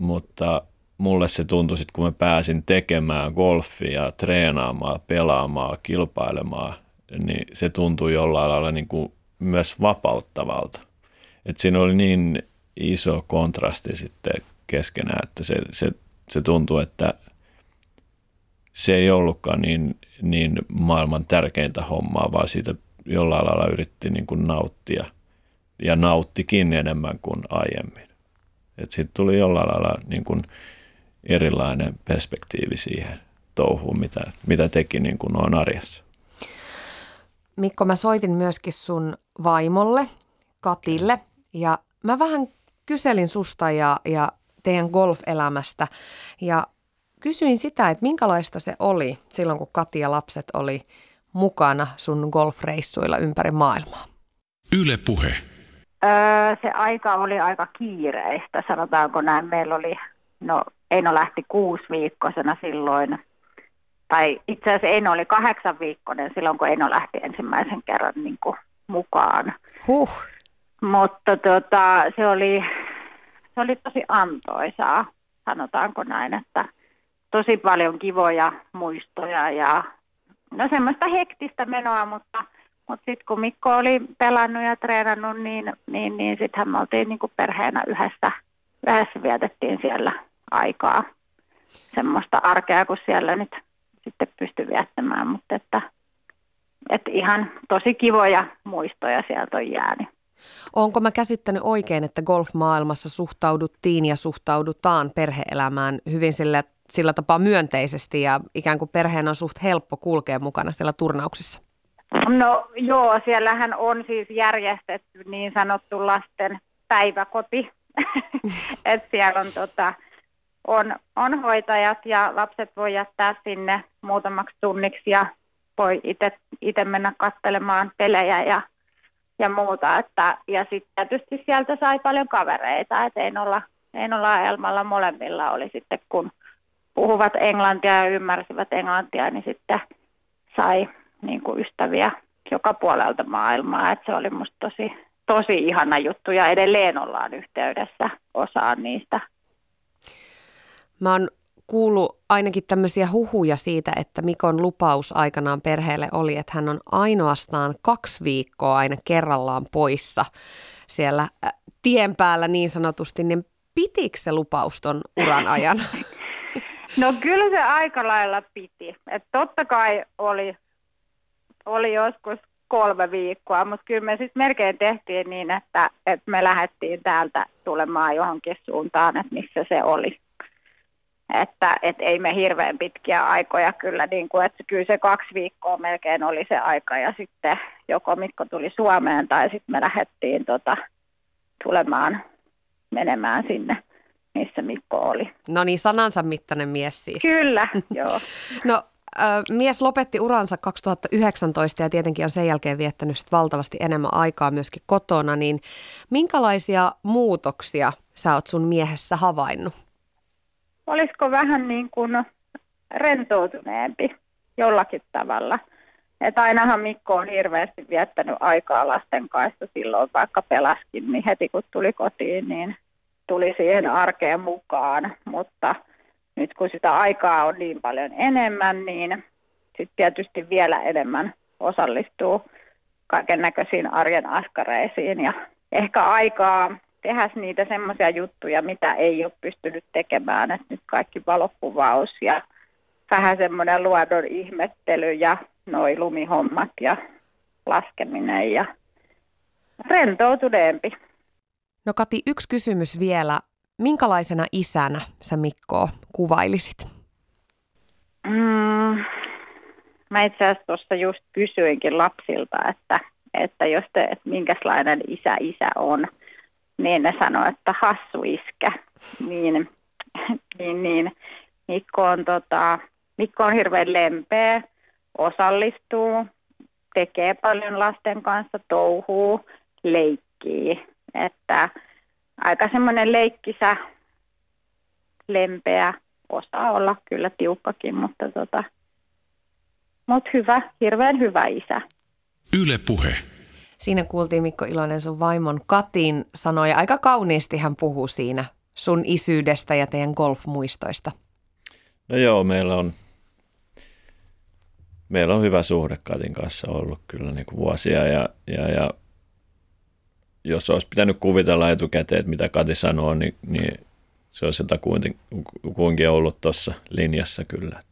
mutta mulle se tuntui sitten, kun mä pääsin tekemään golfia, treenaamaan, pelaamaan, kilpailemaan, niin se tuntui jollain lailla niin kuin myös vapauttavalta. Et siinä oli niin iso kontrasti sitten keskenään, että se, se, se tuntui, että se ei ollutkaan niin, niin maailman tärkeintä hommaa, vaan siitä jollain lailla yritti niin kuin nauttia ja nauttikin enemmän kuin aiemmin. Sitten tuli jollain lailla niin kuin erilainen perspektiivi siihen touhuun, mitä, mitä teki niin kuin on arjessa. Mikko, mä soitin myöskin sun vaimolle, Katille, ja mä vähän kyselin susta ja, ja teidän golf-elämästä. Ja kysyin sitä, että minkälaista se oli silloin, kun Kati ja lapset oli mukana sun golfreissuilla ympäri maailmaa? Yle Puhe. Öö, se aika oli aika kiireistä, sanotaanko näin. Meillä oli, no Eino lähti kuusi viikkoisena silloin, tai itse asiassa Eino oli kahdeksan viikkoinen silloin, kun Eino lähti ensimmäisen kerran niin kuin, mukaan. Huh. Mutta tota, se, oli, se oli tosi antoisaa, sanotaanko näin, että tosi paljon kivoja muistoja ja no semmoista hektistä menoa, mutta, mutta sitten kun Mikko oli pelannut ja treenannut, niin, niin, niin sittenhän me oltiin niin kuin perheenä yhdessä, yhdessä vietettiin siellä aikaa. Semmoista arkea, kun siellä nyt sitten pystyi viettämään, mutta että, että ihan tosi kivoja muistoja sieltä on jäänyt. Onko mä käsittänyt oikein, että golfmaailmassa suhtauduttiin ja suhtaudutaan perheelämään hyvin sillä, sillä tapaa myönteisesti ja ikään kuin perheen on suht helppo kulkea mukana siellä turnauksissa? No joo, siellähän on siis järjestetty niin sanottu lasten päiväkoti. [laughs] että siellä on, tota, on, on hoitajat ja lapset voi jättää sinne muutamaksi tunniksi ja voi itse mennä katselemaan pelejä ja ja muuta. Että, ja sitten tietysti sieltä sai paljon kavereita, että ei olla, ei olla Elmalla molemmilla oli sitten, kun puhuvat englantia ja ymmärsivät englantia, niin sitten sai niin kuin ystäviä joka puolelta maailmaa. Että se oli musta tosi, tosi ihana juttu ja edelleen ollaan yhteydessä osaan niistä. Mä oon kuullut ainakin tämmöisiä huhuja siitä, että Mikon lupaus aikanaan perheelle oli, että hän on ainoastaan kaksi viikkoa aina kerrallaan poissa siellä tien päällä niin sanotusti, niin pitikö se lupaus ton uran ajan? [laughs] [laughs] No kyllä se aika lailla piti. Et totta kai oli, oli joskus kolme viikkoa, mutta kyllä me sitten melkein tehtiin niin, että, että me lähdettiin täältä tulemaan johonkin suuntaan, että missä se oli. Että et ei me hirveän pitkiä aikoja kyllä, niin kuin, että kyllä se kaksi viikkoa melkein oli se aika ja sitten joko Mikko tuli Suomeen tai sitten me lähdettiin tota, tulemaan menemään sinne, missä Mikko oli. No niin, sanansa mittainen mies siis. Kyllä, [laughs] joo. no mies lopetti uransa 2019 ja tietenkin on sen jälkeen viettänyt valtavasti enemmän aikaa myöskin kotona, niin minkälaisia muutoksia sä oot sun miehessä havainnut? Olisiko vähän niin kuin rentoutuneempi jollakin tavalla. Että ainahan Mikko on hirveästi viettänyt aikaa lasten kanssa silloin, vaikka pelaskin, niin heti kun tuli kotiin, niin tuli siihen arkeen mukaan. Mutta nyt kun sitä aikaa on niin paljon enemmän, niin sitten tietysti vielä enemmän osallistuu kaiken näköisiin arjen askareisiin ja ehkä aikaa tehdä niitä semmoisia juttuja, mitä ei ole pystynyt tekemään. Että nyt kaikki valokuvaus ja vähän semmoinen luodon ihmettely ja noi lumihommat ja laskeminen ja rentoutuneempi. No Kati, yksi kysymys vielä. Minkälaisena isänä sä Mikko kuvailisit? Mm, mä itse asiassa tuossa just kysyinkin lapsilta, että, että jos te, että minkälainen isä isä on – niin ne sanoi, että hassu iskä. Niin, [laughs] niin, niin. Mikko, on, tota, Mikko on hirveän lempeä, osallistuu, tekee paljon lasten kanssa, touhuu, leikkii. Että aika semmoinen leikkisä, lempeä, osaa olla kyllä tiukkakin, mutta tota, mut hyvä, hirveän hyvä isä. Yle Puhe. Siinä kuultiin Mikko Ilonen sun vaimon Katin sanoja. Aika kauniisti hän puhuu siinä sun isyydestä ja teidän golfmuistoista. No joo, meillä on, meillä on hyvä suhde Katin kanssa ollut kyllä niin kuin vuosia ja, ja, ja jos olisi pitänyt kuvitella etukäteen, että mitä Kati sanoo, niin, niin se olisi kuitenkin ollut tuossa linjassa kyllä.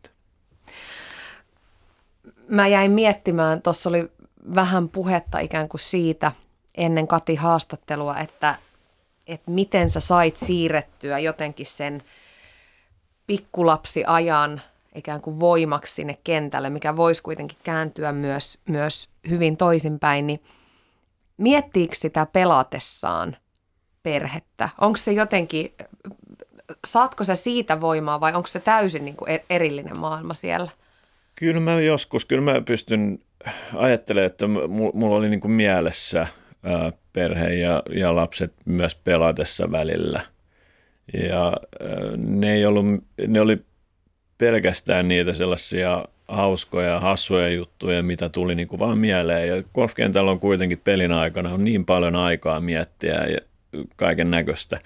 Mä jäin miettimään, tuossa oli vähän puhetta ikään kuin siitä ennen Kati haastattelua, että, että miten sä sait siirrettyä jotenkin sen pikkulapsiajan ikään kuin voimaksi sinne kentälle, mikä voisi kuitenkin kääntyä myös, myös hyvin toisinpäin, niin miettiikö sitä pelatessaan perhettä? Onko se jotenkin, saatko sä siitä voimaa vai onko se täysin niin kuin e- erillinen maailma siellä? Kyllä mä joskus, kyllä mä pystyn ajattelemaan, että mulla oli niin kuin mielessä perhe ja, ja lapset myös pelatessa välillä. Ja ne, ei ollut, ne oli pelkästään niitä sellaisia hauskoja, hassuja juttuja, mitä tuli niin kuin vaan mieleen. Ja golfkentällä on kuitenkin pelin aikana on niin paljon aikaa miettiä ja kaiken näköistä.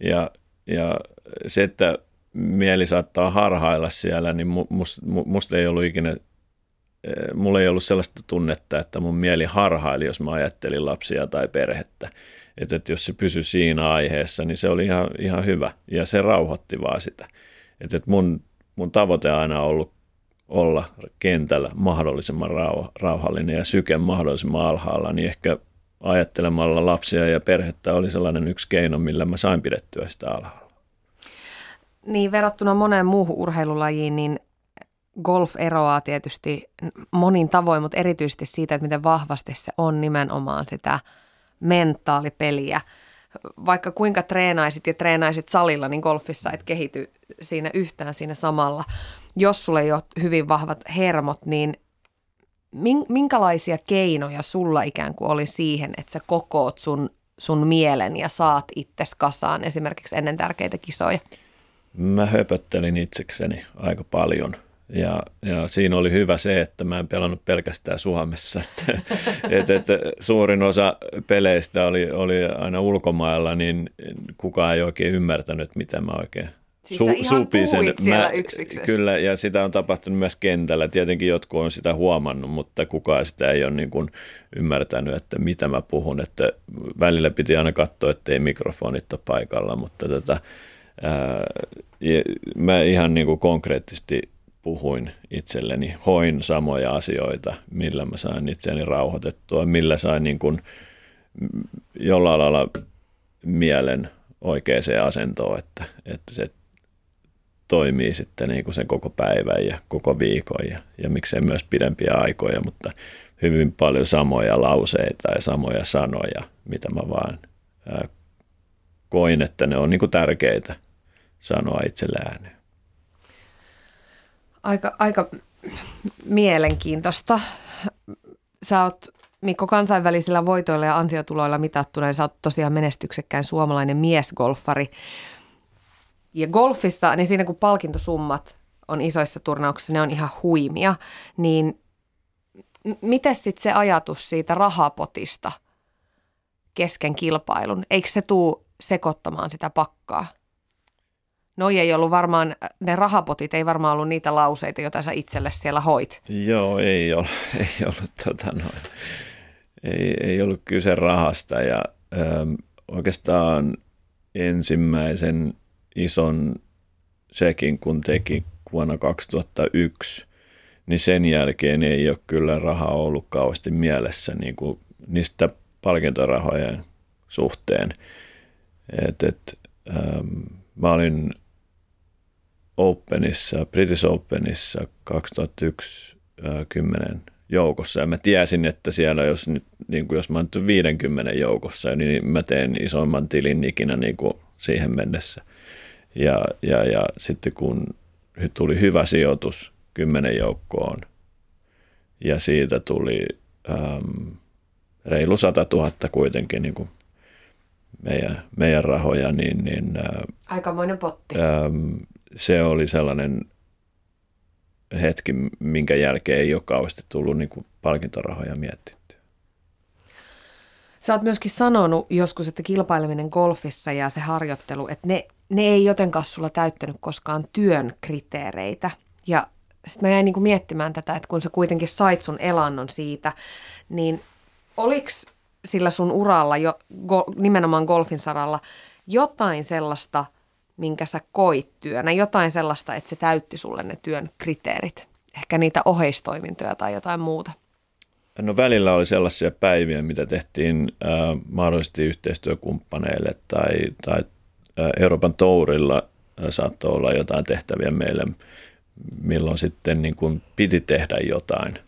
Ja, ja se, että mieli saattaa harhailla siellä, niin musta must ei ollut ikinä, mulla ei ollut sellaista tunnetta, että mun mieli harhaili, jos mä ajattelin lapsia tai perhettä. Että, että jos se pysyi siinä aiheessa, niin se oli ihan, ihan hyvä ja se rauhoitti vaan sitä. Että, että mun, mun tavoite on aina ollut olla kentällä mahdollisimman rauhallinen ja syke mahdollisimman alhaalla, niin ehkä ajattelemalla lapsia ja perhettä oli sellainen yksi keino, millä mä sain pidettyä sitä alhaalla. Niin, verrattuna moneen muuhun urheilulajiin, niin golf eroaa tietysti monin tavoin, mutta erityisesti siitä, että miten vahvasti se on nimenomaan sitä mentaalipeliä. Vaikka kuinka treenaisit ja treenaisit salilla, niin golfissa et kehity siinä yhtään siinä samalla. Jos sulle ei ole hyvin vahvat hermot, niin minkälaisia keinoja sulla ikään kuin oli siihen, että sä kokoot sun, sun mielen ja saat itses kasaan esimerkiksi ennen tärkeitä kisoja? Mä höpöttelin itsekseni aika paljon. Ja, ja siinä oli hyvä se, että mä en pelannut pelkästään Suomessa. [laughs] Että, et, et, suurin osa peleistä oli, oli aina ulkomailla, niin kukaan ei oikein ymmärtänyt, mitä mä oikein Siis su- supisen. siellä Mä, Kyllä, ja sitä on tapahtunut myös kentällä. Tietenkin jotkut on sitä huomannut, mutta kukaan sitä ei ole niin kuin ymmärtänyt, että mitä mä puhun. Että välillä piti aina katsoa, ettei mikrofonit ole paikalla, mutta tota, ää, mä ihan niin kuin konkreettisesti puhuin itselleni, hoin samoja asioita, millä mä sain itseäni rauhoitettua, millä sain niin kuin jollain lailla mielen oikeaan asentoon, että, että se toimii sitten niin kuin sen koko päivän ja koko viikon ja, ja miksei myös pidempiä aikoja, mutta hyvin paljon samoja lauseita ja samoja sanoja, mitä mä vaan koin, että ne on niin kuin tärkeitä sanoa itselle ääneen. Aika, aika mielenkiintoista. Sä oot Mikko kansainvälisillä voitoilla ja ansiotuloilla mitattuna, niin sä oot tosiaan menestyksekkäin suomalainen miesgolfari. Ja golfissa, niin siinä kun palkintosummat on isoissa turnauksissa, ne on ihan huimia, niin miten sitten se ajatus siitä rahapotista kesken kilpailun, eikö se tuu sekoittamaan sitä pakkaa? No ei ollut varmaan, ne rahapotit ei varmaan ollut niitä lauseita, joita sä itselle siellä hoit. Joo, ei ollut, [laughs] ei ollut, tota no, ei, ei ollut kyse rahasta ja ö, oikeastaan ensimmäisen ison sekin, kun teki vuonna 2001, niin sen jälkeen ei ole kyllä raha ollut kauheasti mielessä niin kuin niistä palkintorahojen suhteen. Et, et, ähm, mä olin Openissa, British Openissa 2001 äh, 10 joukossa ja mä tiesin, että siellä jos, nyt, niin kuin jos mä olen 50 joukossa, niin mä teen isomman tilin ikinä niin kuin siihen mennessä. Ja, ja, ja sitten kun tuli hyvä sijoitus kymmenen joukkoon ja siitä tuli äm, reilu 100 000 kuitenkin niin kuin meidän, meidän rahoja, niin, niin ä, Aikamoinen potti. Äm, se oli sellainen hetki, minkä jälkeen ei ole kauheasti tullut niin kuin palkintorahoja mietittyä. Sä oot myöskin sanonut joskus, että kilpaileminen golfissa ja se harjoittelu, että ne ne ei jotenkaan sulla täyttänyt koskaan työn kriteereitä. Ja sitten mä jäin niin kuin miettimään tätä, että kun sä kuitenkin sait sun elannon siitä, niin oliks sillä sun uralla, jo, go, nimenomaan golfin saralla, jotain sellaista, minkä sä koit työnä, jotain sellaista, että se täytti sulle ne työn kriteerit? Ehkä niitä oheistoimintoja tai jotain muuta? No välillä oli sellaisia päiviä, mitä tehtiin äh, mahdollisesti yhteistyökumppaneille tai, tai Euroopan tourilla saattoi olla jotain tehtäviä meille, milloin sitten niin kuin piti tehdä jotain.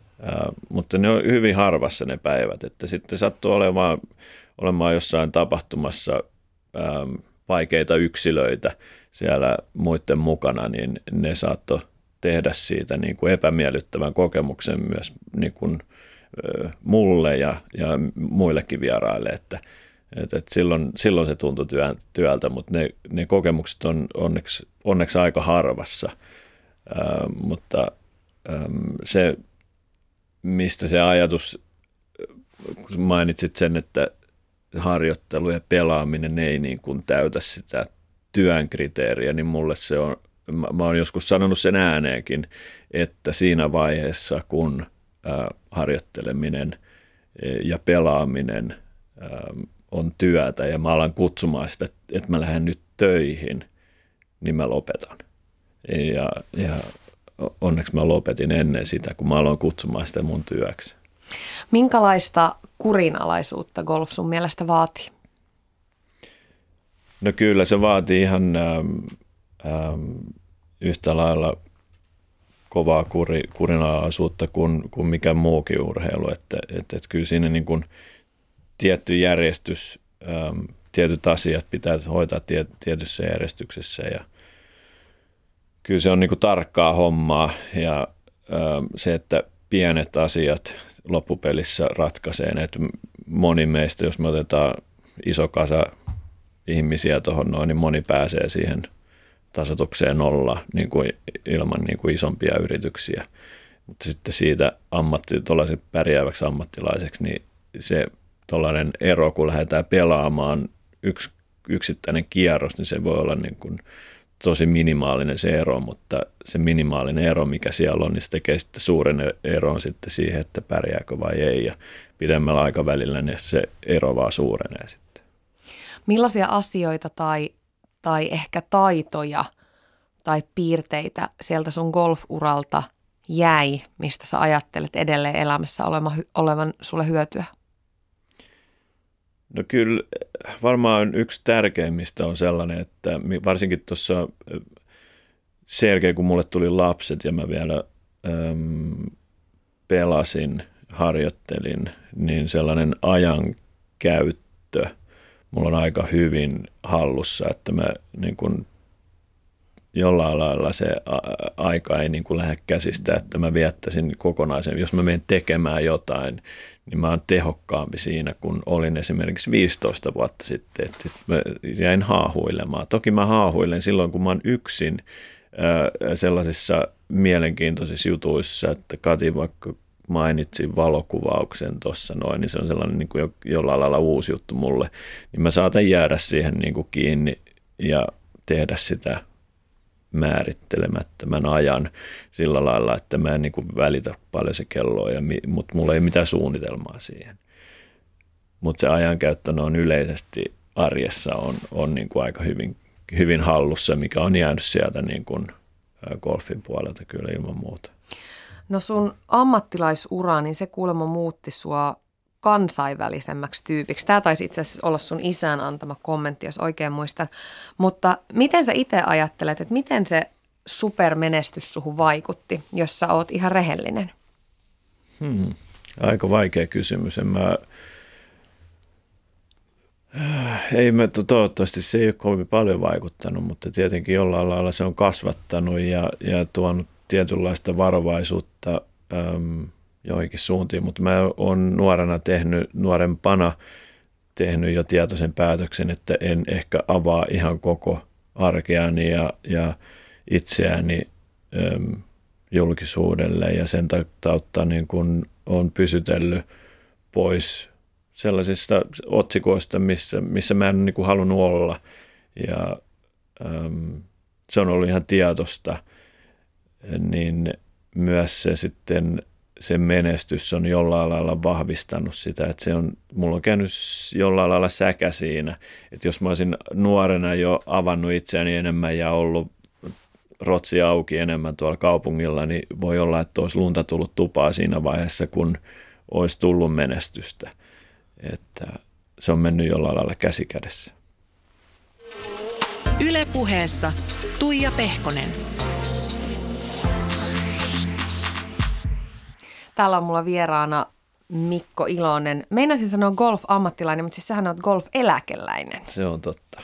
Mutta ne on hyvin harvassa ne päivät, että sitten sattuu olemaan, olemaan jossain tapahtumassa vaikeita yksilöitä siellä muiden mukana, niin ne saattoi tehdä siitä niin kuin epämiellyttävän kokemuksen myös niin kuin, mulle ja, ja muillekin vieraille, että, että, silloin, silloin se tuntui työn, työltä, mutta ne, ne kokemukset on onneksi, onneksi aika harvassa, Ää, mutta äm, se, mistä se ajatus, kun mainitsit sen, että harjoittelu ja pelaaminen ei niin kuin täytä sitä työn kriteeriä, niin mulle se on, mä, mä oon joskus sanonut sen ääneenkin, että siinä vaiheessa, kun ä, harjoitteleminen e, ja pelaaminen ä, on työtä ja mä alan kutsumaan sitä, että mä lähden nyt töihin, niin mä lopetan. Ja, ja onneksi mä lopetin ennen sitä, kun mä aloin kutsumaan sitä mun työksi. Minkälaista kurinalaisuutta golf sun mielestä vaatii? No kyllä se vaatii ihan ähm, ähm, yhtä lailla kovaa kuri, kurinalaisuutta kuin, kuin mikä muukin urheilu. Että, että, että kyllä siinä niin kuin tietty järjestys, ähm, tietyt asiat pitää hoitaa tie, tietyssä järjestyksessä ja kyllä se on niin kuin tarkkaa hommaa ja ähm, se, että pienet asiat loppupelissä ratkaisee. Että moni meistä, jos me otetaan iso kasa ihmisiä tuohon noin, niin moni pääsee siihen tasotukseen nolla niin kuin ilman niin kuin isompia yrityksiä. Mutta sitten siitä ammatti, pärjääväksi ammattilaiseksi, niin se tuollainen ero, kun lähdetään pelaamaan yksi yksittäinen kierros, niin se voi olla niin kuin tosi minimaalinen se ero, mutta se minimaalinen ero, mikä siellä on, niin se tekee sitten suuren eron sitten siihen, että pärjääkö vai ei. Ja pidemmällä aikavälillä niin se ero vaan suurenee sitten. Millaisia asioita tai, tai ehkä taitoja tai piirteitä sieltä sun golfuralta jäi, mistä sä ajattelet edelleen elämässä olevan, olevan sulle hyötyä? No kyllä varmaan yksi tärkeimmistä on sellainen, että varsinkin tuossa sen jälkeen, kun mulle tuli lapset ja mä vielä äm, pelasin, harjoittelin, niin sellainen ajankäyttö mulla on aika hyvin hallussa, että mä niin kun jollain lailla se aika ei niin kuin lähde käsistä, että mä viettäisin kokonaisen, jos mä menen tekemään jotain, niin mä oon tehokkaampi siinä, kun olin esimerkiksi 15 vuotta sitten, että mä jäin haahuilemaan. Toki mä haahuilen silloin, kun mä oon yksin sellaisissa mielenkiintoisissa jutuissa, että Kati vaikka mainitsin valokuvauksen tuossa noin, niin se on sellainen niin kuin jollain lailla uusi juttu mulle, niin mä saatan jäädä siihen niin kuin kiinni ja tehdä sitä määrittelemättömän ajan sillä lailla, että mä en niin kuin välitä paljon se kelloa, ja, mutta mulla ei mitään suunnitelmaa siihen. Mutta se ajankäyttö on yleisesti arjessa on, on niin kuin aika hyvin, hyvin hallussa, mikä on jäänyt sieltä niin kuin golfin puolelta kyllä ilman muuta. No sun ammattilaisura, niin se kuulemma muutti sua kansainvälisemmäksi tyypiksi. Tämä taisi itse asiassa olla sun isän antama kommentti, jos oikein muistan. Mutta miten sä itse ajattelet, että miten se supermenestys suhun vaikutti, jos sä oot ihan rehellinen? Hmm. Aika vaikea kysymys. En mä... Ei me, toivottavasti se ei ole kovin paljon vaikuttanut, mutta tietenkin jollain lailla se on kasvattanut ja, ja tuonut tietynlaista varovaisuutta äm, joihinkin suuntiin, mutta mä oon nuorena tehnyt, nuorempana tehnyt jo tietoisen päätöksen, että en ehkä avaa ihan koko arkeani ja, ja itseäni äm, julkisuudelle ja sen tautta niin kun on pysytellyt pois sellaisista otsikoista, missä, missä mä en niin kuin halunnut olla. Ja äm, se on ollut ihan tietosta, niin myös se sitten se menestys on jollain lailla vahvistanut sitä, että se on, mulla on käynyt jollain lailla säkä siinä, että jos mä olisin nuorena jo avannut itseäni enemmän ja ollut rotsi auki enemmän tuolla kaupungilla, niin voi olla, että olisi lunta tullut tupaa siinä vaiheessa, kun olisi tullut menestystä. Että se on mennyt jollain lailla käsikädessä. Ylepuheessa Tuija Pehkonen. Täällä on mulla vieraana Mikko Ilonen. Meinasin sanoa golf-ammattilainen, mutta siis sähän oot golf-eläkeläinen. Se on totta.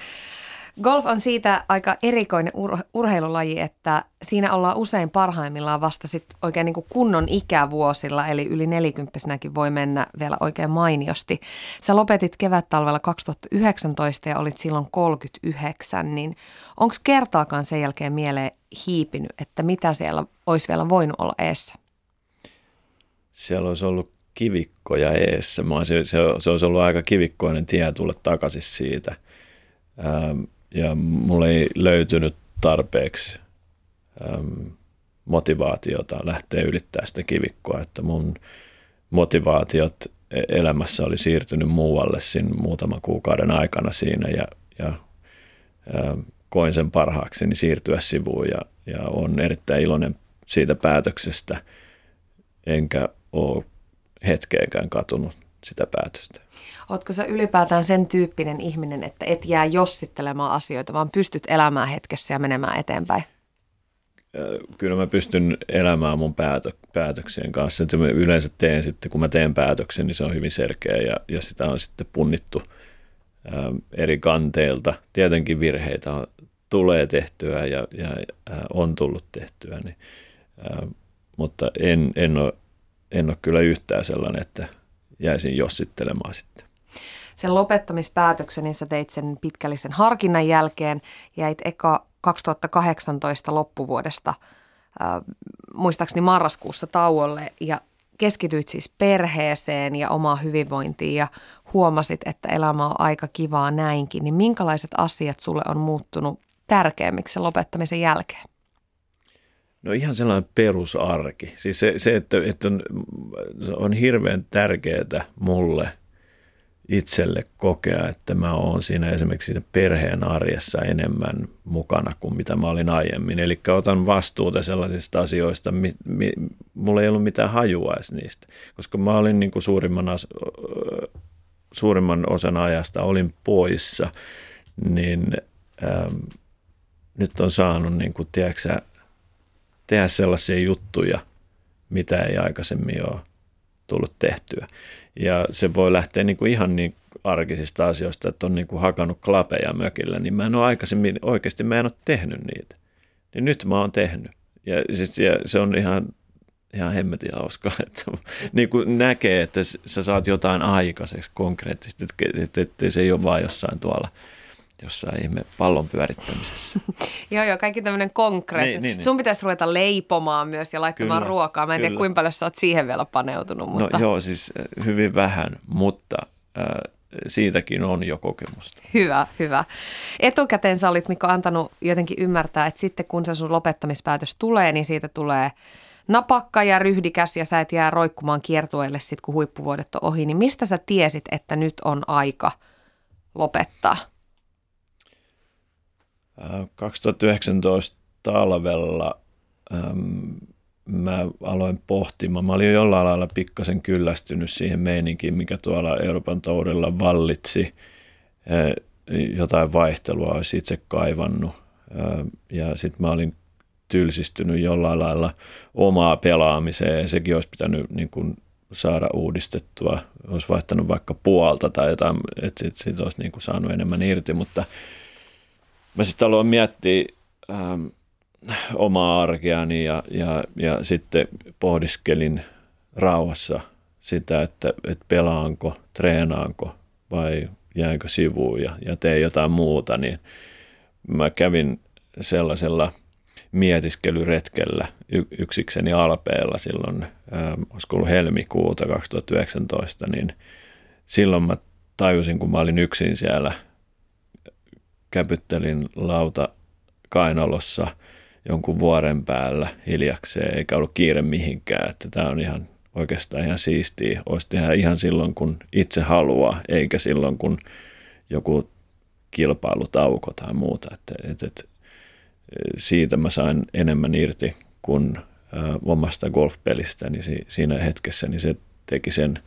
Golf on siitä aika erikoinen ur- urheilulaji, että siinä ollaan usein parhaimmillaan vasta sit oikein niin kuin kunnon ikävuosilla, eli yli nelikymppisenäkin voi mennä vielä oikein mainiosti. Sä lopetit kevät-talvella 2019 ja olit silloin 39, niin onko kertaakaan sen jälkeen mieleen hiipinyt, että mitä siellä olisi vielä voinut olla eessä? Siellä olisi ollut kivikkoja eessä. Mä se, se, se olisi ollut aika kivikkoinen tie tulla takaisin siitä. Ähm, ja mulle ei löytynyt tarpeeksi ähm, motivaatiota lähteä ylittämään sitä kivikkoa, että mun motivaatiot e-, elämässä oli siirtynyt muualle siinä muutaman kuukauden aikana siinä ja, ja ähm, koin sen parhaakseni siirtyä sivuun ja, ja on erittäin iloinen siitä päätöksestä, enkä ole hetkeäkään katunut sitä päätöstä. Oletko sä ylipäätään sen tyyppinen ihminen, että et jää jossittelemaan asioita, vaan pystyt elämään hetkessä ja menemään eteenpäin? Kyllä mä pystyn elämään mun päätö, päätöksien kanssa. Että mä yleensä teen sitten, kun mä teen päätöksen, niin se on hyvin selkeä ja, ja sitä on sitten punnittu ä, eri kanteilta. Tietenkin virheitä on, tulee tehtyä ja, ja ä, on tullut tehtyä, niin, ä, mutta en, en, ole, en ole kyllä yhtään sellainen, että jäisin jossittelemaan sitten. Sen lopettamispäätöksen, niin sä teit sen pitkällisen harkinnan jälkeen, jäit eka 2018 loppuvuodesta, äh, muistaakseni marraskuussa tauolle ja keskityit siis perheeseen ja omaan hyvinvointiin ja huomasit, että elämä on aika kivaa näinkin, niin minkälaiset asiat sulle on muuttunut tärkeämmiksi sen lopettamisen jälkeen? No ihan sellainen perusarki. Siis se, se että, että on, on hirveän tärkeää mulle itselle kokea, että mä oon siinä esimerkiksi siinä perheen arjessa enemmän mukana kuin mitä mä olin aiemmin. Eli otan vastuuta sellaisista asioista, mi, mi, mulla ei ollut mitään hajua edes niistä, koska mä olin niin kuin suurimman, as, suurimman osan ajasta olin poissa, niin ähm, nyt on saanut, niin kuin, tiedätkö, tehdä sellaisia juttuja, mitä ei aikaisemmin ole tullut tehtyä. Ja se voi lähteä niin kuin ihan niin arkisista asioista, että on niin kuin hakannut klapeja mökillä, niin mä en ole aikaisemmin, oikeasti mä en ole tehnyt niitä. Niin nyt mä oon tehnyt. Ja, siis, ja se on ihan, ihan hemmetin hauskaa, [laughs] että niin kuin näkee, että sä saat jotain aikaiseksi konkreettisesti, että, että, että se ei ole vaan jossain tuolla – jossain ihme pallon pyörittämisessä. [laughs] joo, joo, kaikki tämmöinen konkreettinen. Niin, niin, niin. Sun pitäisi ruveta leipomaan myös ja laittamaan kyllä, ruokaa. Mä en kyllä. tiedä, kuinka paljon sä oot siihen vielä paneutunut. No mutta... No joo, siis äh, hyvin vähän, mutta äh, siitäkin on jo kokemusta. Hyvä, hyvä. Etukäteen sä olit, Mikko, antanut jotenkin ymmärtää, että sitten kun se sun lopettamispäätös tulee, niin siitä tulee napakka ja ryhdikäs ja sä et jää roikkumaan kiertueelle sitten, kun huippuvuodet on ohi. Niin mistä sä tiesit, että nyt on aika lopettaa? 2019 talvella mä aloin pohtimaan. Mä olin jo jollain lailla pikkasen kyllästynyt siihen meininkiin, mikä tuolla Euroopan taudella vallitsi. Jotain vaihtelua olisi itse kaivannut. Ja sitten mä olin tylsistynyt jollain lailla omaa pelaamiseen ja sekin olisi pitänyt niin kuin saada uudistettua. Olisi vaihtanut vaikka puolta tai jotain, että sit olisi niin kuin saanut enemmän irti, mutta – mä sitten aloin miettiä ähm, omaa arkeani ja, ja, ja sitten pohdiskelin rauhassa sitä, että, että pelaanko, treenaanko vai jäänkö sivuun ja, ja teen jotain muuta, niin mä kävin sellaisella mietiskelyretkellä yksikseni Alpeella silloin, ähm, olisiko ollut helmikuuta 2019, niin silloin mä tajusin, kun mä olin yksin siellä – käpyttelin lauta kainalossa jonkun vuoren päällä hiljakseen, eikä ollut kiire mihinkään, että tämä on ihan oikeastaan ihan siistiä. Olisi tehdä ihan silloin, kun itse haluaa, eikä silloin, kun joku kilpailutauko tai muuta. Että, että, että siitä mä sain enemmän irti kuin omasta golfpelistä, niin siinä hetkessä niin se teki sen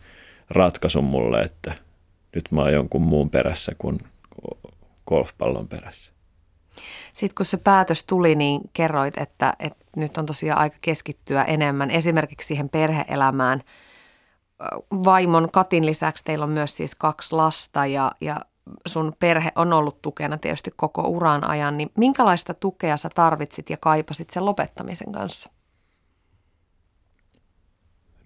ratkaisun mulle, että nyt mä oon jonkun muun perässä kuin golfpallon perässä. Sitten kun se päätös tuli, niin kerroit, että, että nyt on tosiaan aika keskittyä enemmän esimerkiksi siihen perheelämään. Vaimon Katin lisäksi teillä on myös siis kaksi lasta ja, ja sun perhe on ollut tukena tietysti koko uran ajan, niin minkälaista tukea sä tarvitsit ja kaipasit sen lopettamisen kanssa?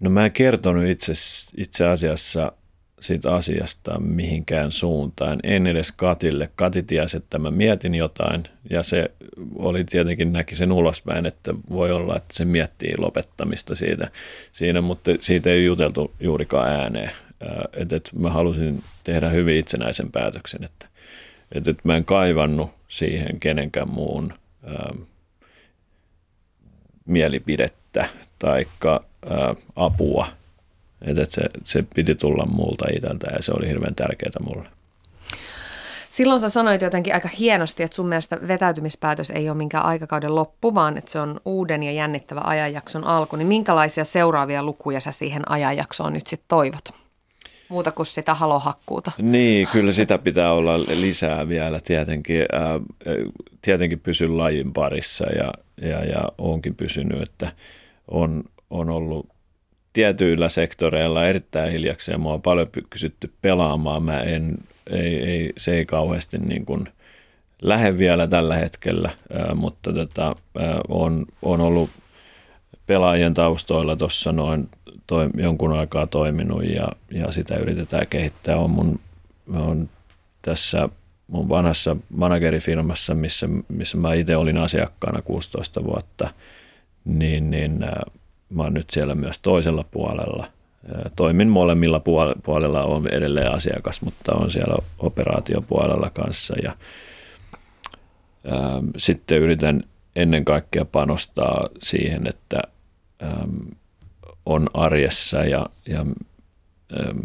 No mä en kertonut itse, itse asiassa siitä asiasta mihinkään suuntaan. En edes Katille. Kati tiesi, että mä mietin jotain ja se oli tietenkin näki sen ulospäin, että voi olla, että se miettii lopettamista siitä, siinä, mutta siitä ei juteltu juurikaan ääneen. Että, että mä halusin tehdä hyvin itsenäisen päätöksen, että, että, että mä en kaivannut siihen kenenkään muun ää, mielipidettä tai apua – että se, se piti tulla multa itseltä ja se oli hirveän tärkeää mulle. Silloin sä sanoit jotenkin aika hienosti, että sun mielestä vetäytymispäätös ei ole minkään aikakauden loppu, vaan että se on uuden ja jännittävä ajanjakson alku. Niin minkälaisia seuraavia lukuja sä siihen ajanjaksoon nyt sitten toivot? Muuta kuin sitä halohakkuuta. Niin, kyllä sitä pitää olla lisää vielä tietenkin. Ää, tietenkin pysyn lajin parissa ja, ja, ja onkin pysynyt, että on, on ollut tietyillä sektoreilla erittäin hiljaksi ja mua on paljon kysytty pelaamaan. Mä en, ei, ei, se ei kauheasti niin kuin lähde vielä tällä hetkellä, mutta tota, on, on ollut pelaajien taustoilla tuossa noin toi, jonkun aikaa toiminut ja, ja sitä yritetään kehittää. On mun, on tässä mun vanhassa managerifirmassa, missä, missä mä itse olin asiakkaana 16 vuotta, niin, niin mä oon nyt siellä myös toisella puolella. Toimin molemmilla puolella, on edelleen asiakas, mutta on siellä operaatiopuolella kanssa ja ää, sitten yritän ennen kaikkea panostaa siihen, että äm, on arjessa ja, ja äm,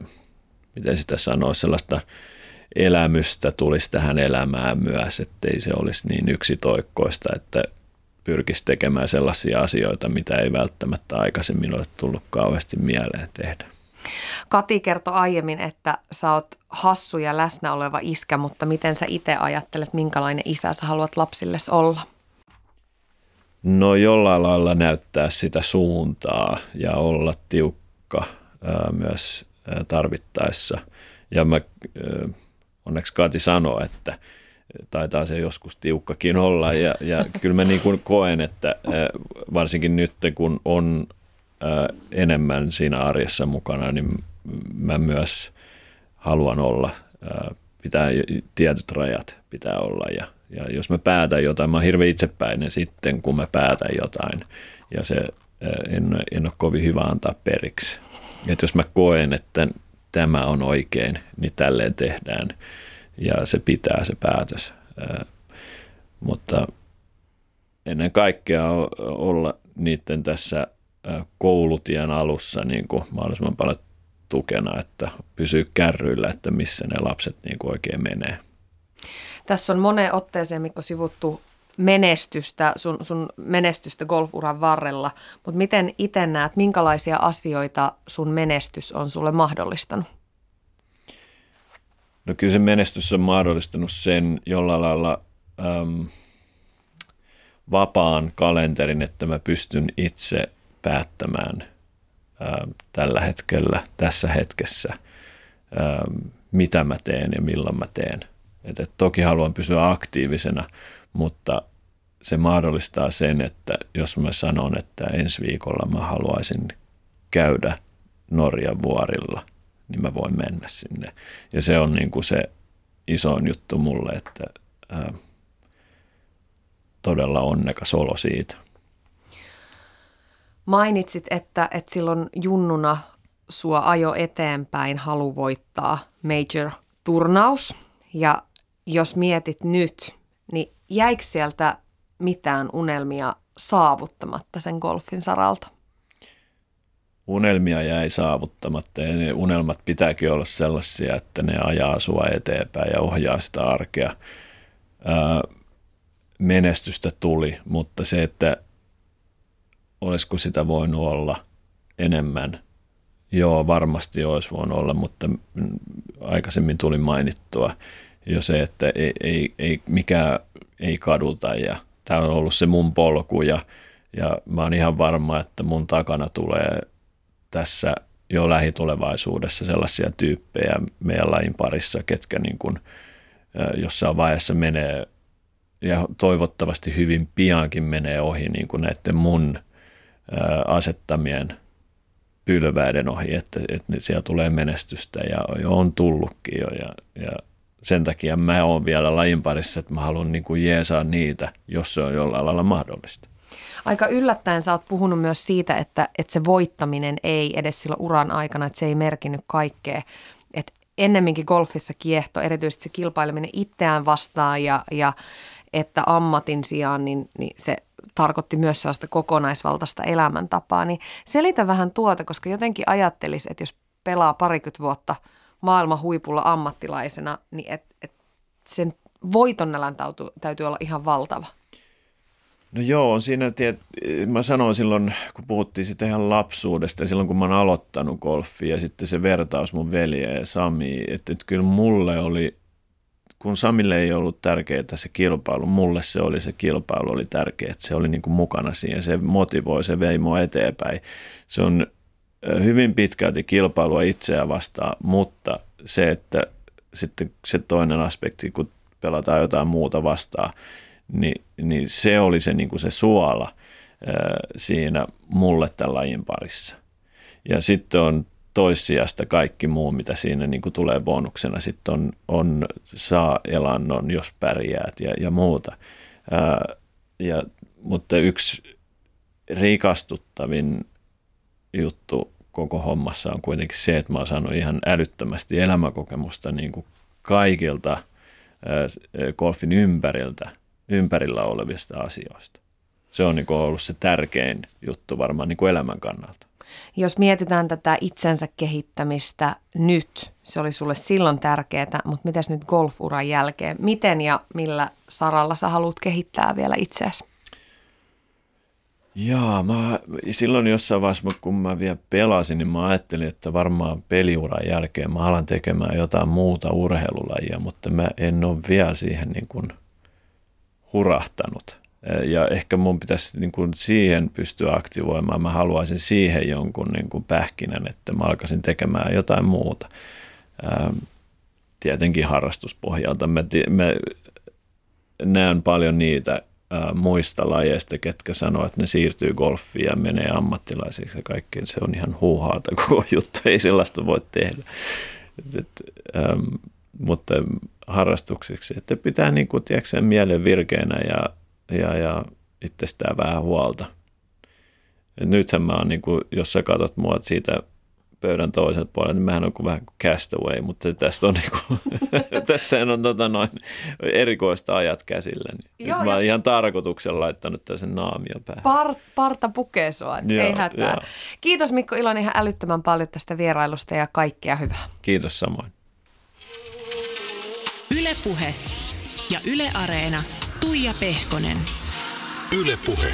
miten sitä sanoisi, sellaista elämystä tulisi tähän elämään myös, ettei se olisi niin yksitoikkoista, että pyrkisi tekemään sellaisia asioita, mitä ei välttämättä aikaisemmin ole tullut kauheasti mieleen tehdä. Kati kertoi aiemmin, että sä oot hassu ja läsnä oleva iskä, mutta miten sä itse ajattelet, minkälainen isä sä haluat lapsilles olla? No jollain lailla näyttää sitä suuntaa ja olla tiukka ää, myös ää, tarvittaessa. Ja mä, ää, onneksi Kati sanoi, että taitaa se joskus tiukkakin olla. Ja, ja kyllä mä niin kuin koen, että varsinkin nyt kun on enemmän siinä arjessa mukana, niin mä myös haluan olla, pitää tietyt rajat pitää olla. Ja, ja jos mä päätän jotain, mä oon hirveän itsepäinen sitten, kun mä päätän jotain. Ja se en, en ole kovin hyvä antaa periksi. Että jos mä koen, että tämä on oikein, niin tälleen tehdään – ja se pitää se päätös. Mutta ennen kaikkea olla niiden tässä koulutien alussa niin kuin mahdollisimman paljon tukena, että pysyy kärryillä, että missä ne lapset niin kuin oikein menee. Tässä on moneen otteeseen, Mikko, sivuttu menestystä, sun, sun menestystä golfuran varrella, mutta miten itse näet, minkälaisia asioita sun menestys on sulle mahdollistanut? No kyllä se menestys on mahdollistanut sen jollain lailla äm, vapaan kalenterin, että mä pystyn itse päättämään äm, tällä hetkellä, tässä hetkessä, äm, mitä mä teen ja milloin mä teen. Et, et toki haluan pysyä aktiivisena, mutta se mahdollistaa sen, että jos mä sanon, että ensi viikolla mä haluaisin käydä Norjan vuorilla – niin mä voin mennä sinne. Ja se on niin kuin se isoin juttu mulle, että ää, todella onnekas olo siitä. Mainitsit, että, että silloin junnuna sua ajo eteenpäin halu voittaa major-turnaus. Ja jos mietit nyt, niin jäikö sieltä mitään unelmia saavuttamatta sen golfin saralta? Unelmia jäi saavuttamatta ja ne unelmat pitääkin olla sellaisia, että ne ajaa sua eteenpäin ja ohjaa sitä arkea. Ää, menestystä tuli, mutta se, että olisiko sitä voinut olla enemmän, joo varmasti olisi voinut olla, mutta aikaisemmin tuli mainittua jo se, että ei, ei, ei mikään ei kaduta ja tämä on ollut se mun polku ja, ja mä oon ihan varma, että mun takana tulee tässä jo lähitulevaisuudessa sellaisia tyyppejä meidän lajin parissa, ketkä niin kuin jossain vaiheessa menee ja toivottavasti hyvin piankin menee ohi niin kuin näiden mun asettamien pylväiden ohi, että, että siellä tulee menestystä ja, on tullutkin jo ja, ja sen takia mä oon vielä lajin parissa, että mä haluan niin kuin jeesaa niitä, jos se on jollain lailla mahdollista. Aika yllättäen sä oot puhunut myös siitä, että, että se voittaminen ei edes silloin uran aikana, että se ei merkinnyt kaikkea. Että ennemminkin golfissa kiehto, erityisesti se kilpaileminen itseään vastaan ja, ja että ammatin sijaan, niin, niin se tarkoitti myös sellaista kokonaisvaltaista elämäntapaa. Niin selitä vähän tuota, koska jotenkin ajattelisi, että jos pelaa parikymmentä vuotta maailman huipulla ammattilaisena, niin et, et sen voitonnelän täytyy, täytyy olla ihan valtava. No joo, siinä tiet, mä sanoin silloin, kun puhuttiin sitä ihan lapsuudesta, ja silloin kun mä oon aloittanut golfia ja sitten se vertaus mun veljeä ja Sami, että, että kyllä mulle oli, kun Samille ei ollut tärkeää se kilpailu, mulle se oli se kilpailu oli tärkeä, että se oli niin kuin mukana siihen, se motivoi, se vei mua eteenpäin. Se on hyvin pitkälti kilpailua itseä vastaan, mutta se, että sitten se toinen aspekti, kun pelataan jotain muuta vastaan, niin, niin se oli se, niin kuin se suola siinä mulle tämän lajin parissa. Ja sitten on toissijasta kaikki muu, mitä siinä niin kuin tulee bonuksena. Sitten on, on saa elannon, jos pärjäät ja, ja muuta. Ää, ja, mutta yksi rikastuttavin juttu koko hommassa on kuitenkin se, että mä oon saanut ihan älyttömästi elämäkokemusta niin kuin kaikilta golfin ympäriltä – ympärillä olevista asioista. Se on niin kuin ollut se tärkein juttu varmaan niin kuin elämän kannalta. Jos mietitään tätä itsensä kehittämistä nyt, se oli sulle silloin tärkeää, mutta mitäs nyt golfuran jälkeen? Miten ja millä saralla sä haluat kehittää vielä itseäsi? Jaa, mä, silloin jossain vaiheessa, kun mä vielä pelasin, niin mä ajattelin, että varmaan peliuran jälkeen mä alan tekemään jotain muuta urheilulajia, mutta mä en ole vielä siihen niin kuin – hurahtanut. Ja ehkä mun pitäisi niin kuin siihen pystyä aktivoimaan. Mä haluaisin siihen jonkun niin kuin pähkinän, että mä alkaisin tekemään jotain muuta. Tietenkin harrastuspohjalta. Mä, mä näen paljon niitä muista lajeista, ketkä sanoo, että ne siirtyy golfiin ja menee ammattilaisiksi ja kaikkeen. Se on ihan huuhaata koko juttu, ei sellaista voi tehdä. Et, ähm, mutta harrastuksiksi, että pitää niin kuin, tiedätkö, mielen virkeänä ja, ja, ja itsestään vähän huolta. Et nythän mä oon, niin kuin, jos sä katsot mua siitä pöydän toiselta puolelta, niin mähän on kuin vähän castaway, mutta tästä on niin kuin, [laughs] tässä on tota noin erikoista ajat käsillä. Niin Joo, mä oon ihan tarkoituksella laittanut sen naamion päähän. Par, parta pukee sua, Joo, ei hätää. Jo. Kiitos Mikko Ilonen ihan älyttömän paljon tästä vierailusta ja kaikkea hyvää. Kiitos samoin. Ylepuhe ja Yle Areena. Tuija Pehkonen. Ylepuhe.